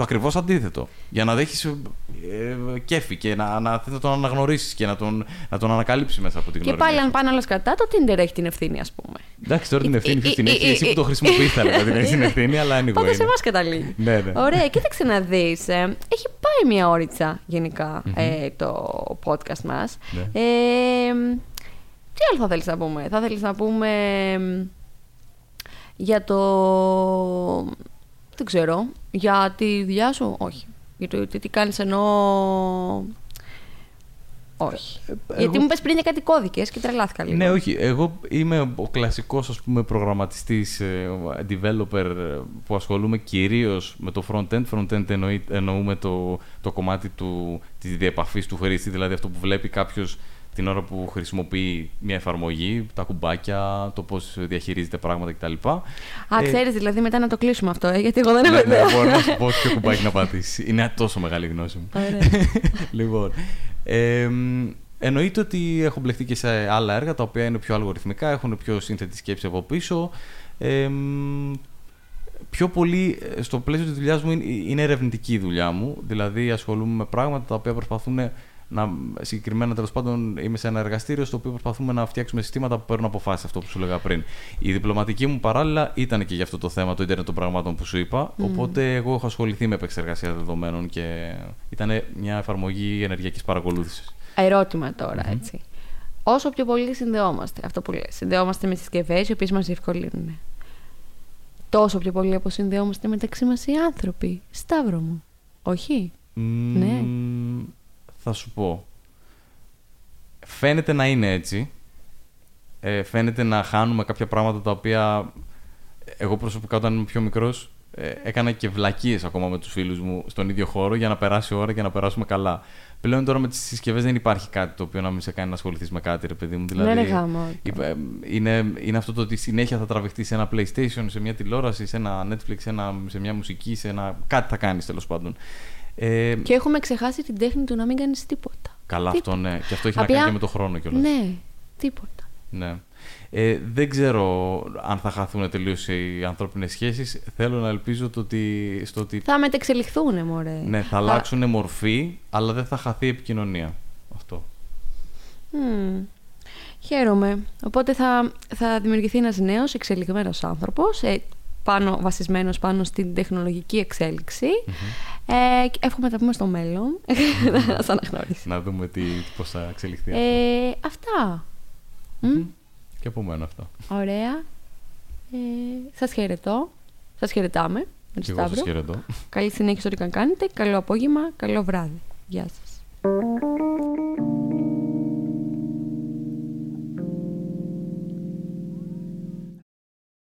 Το ακριβώς αντίθετο. Για να δέχεις ε, κέφι και να, να, θες να τον αναγνωρίσεις και να τον, να τον ανακαλύψεις μέσα από την Και γνωριμία πάλι, σου. αν πάνε όλα κατά, το Tinder έχει την ευθύνη, ας πούμε. Εντάξει, τώρα την Ε, ευθύνη ε, την ε, έχει. ε, Εσύ που ε, το χρησιμοποιείς, θα λέγα την έχει την Είναι. ευθύνη, αλλά anyway. Πάντα σε είναι. εμάς καταλήγει. Ναι, ναι. Ωραία, κοίταξε να δεις. έχει πάει μια ώριτσα γενικά ε, το podcast μας. Ναι. Ε, τι άλλο θα θέλεις να πούμε, Θα θέλεις να πούμε εμ, για το. Δεν ξέρω. Για τη δουλειά σου, όχι. Για το τι, τι κάνεις ενώ. Όχι. Γιατί Ε, εγώ- μου πες πριν για κάτι κώδικες και τρελάθηκα λίγο. Ναι, όχι. Εγώ είμαι ο κλασικός ας πούμε προγραμματιστής, ε, developer ε, που ασχολούμαι κυρίως με το front-end. Front-end εννοεί, εννοούμε το, το κομμάτι του, της διεπαφής του χρήστη, δηλαδή αυτό που βλέπει κάποιος την ώρα που χρησιμοποιεί μια εφαρμογή, τα κουμπάκια, το πώς διαχειρίζεται πράγματα κτλ. Α, Ε, ξέρεις δηλαδή μετά να το κλείσουμε αυτό, ε, γιατί εγώ δεν έχω ναι, ναι, ιδέα. μπορώ να σου πω ποιο κουμπάκι να πατήσει. Είναι τόσο μεγάλη γνώση μου. Ωραία. (laughs) λοιπόν. Ε, μ, εννοείται ότι έχω μπλεχτεί και σε άλλα έργα τα οποία είναι πιο αλγοριθμικά, έχουν πιο σύνθετη σκέψη από πίσω. Ε, μ, πιο πολύ ε, στο πλαίσιο της δουλειάς μου είναι, είναι ερευνητική η δουλειά μου. Δηλαδή ασχολούμαι με πράγματα τα οποία προσπαθούν να. Συγκεκριμένα τέλος πάντων είμαι σε ένα εργαστήριο στο οποίο προσπαθούμε να φτιάξουμε συστήματα που παίρνουν αποφάσεις, αυτό που σου λέγα πριν. Η διπλωματική μου παράλληλα ήταν και για αυτό το θέμα, το ίντερνετ των πραγμάτων που σου είπα. Οπότε εγώ έχω ασχοληθεί με επεξεργασία δεδομένων και ήταν μια εφαρμογή ενεργειακής παρακολούθησης. Ερώτημα τώρα, έτσι. Όσο πιο πολύ συνδεόμαστε, αυτό που λες, συνδεόμαστε με συσκευές οι οποίες μας διευκολύνουν. Τόσο πιο πολύ αποσυνδεόμαστε μεταξύ μας οι άνθρωποι. Σταύρο μου. Όχι; Ναι. Μ, Θα σου πω. Φαίνεται να είναι έτσι. Ε, φαίνεται να χάνουμε κάποια πράγματα τα οποία εγώ προσωπικά όταν ήμουν πιο μικρός ε, έκανα και βλακίες ακόμα με τους φίλους μου στον ίδιο χώρο για να περάσει η ώρα και να περάσουμε καλά. Πλέον τώρα με τις συσκευές δεν υπάρχει κάτι το οποίο να μην σε κάνει να ασχοληθείς με κάτι, ρε παιδί μου. Δηλαδή, ναι, ρε γάμο. Είπα, ε, Είναι, είναι αυτό το ότι συνέχεια θα τραβηχτείς σε ένα PlayStation, σε μια τηλεόραση, σε ένα Netflix, σε, ένα, σε μια μουσική, σε ένα. κάτι θα κάνεις τέλος πάντων. Ε, Και έχουμε ξεχάσει την τέχνη του να μην κάνεις τίποτα. καλά, Τίποτα. αυτό ναι. Και αυτό έχει Απλά- να κάνει και με το χρόνο κιόλας. Ναι, τίποτα. Ναι. Ε, δεν ξέρω αν θα χαθούν τελείως οι ανθρώπινες σχέσεις. Θέλω να ελπίζω το ότι, στο ότι Θα μετεξελιχθούν, μωρέ. ναι, θα αλλάξουν μορφή, αλλά δεν θα χαθεί η επικοινωνία. Αυτό. Μμμ. Χαίρομαι. Οπότε θα, θα δημιουργηθεί ένας νέος εξελιγμένος άνθρωπος, ε, πάνω, βασισμένος πάνω στην τεχνολογική εξέλιξη. Ε, και εύχομαι να τα πούμε στο μέλλον. (laughs) Να σας αναγνωρίσεις. Να δούμε τι, πώς θα εξελιχθεί αυτό. Ε, αυτά. Μμ, Και από μένα αυτό. Ωραία. Ε, σας χαιρετώ. Σας χαιρετάμε. Με το Και εγώ σας Σταύρο. χαιρετώ. Καλή συνέχεια σε ό,τι καν κάνετε. Καλό απόγευμα, καλό βράδυ. Γεια σας.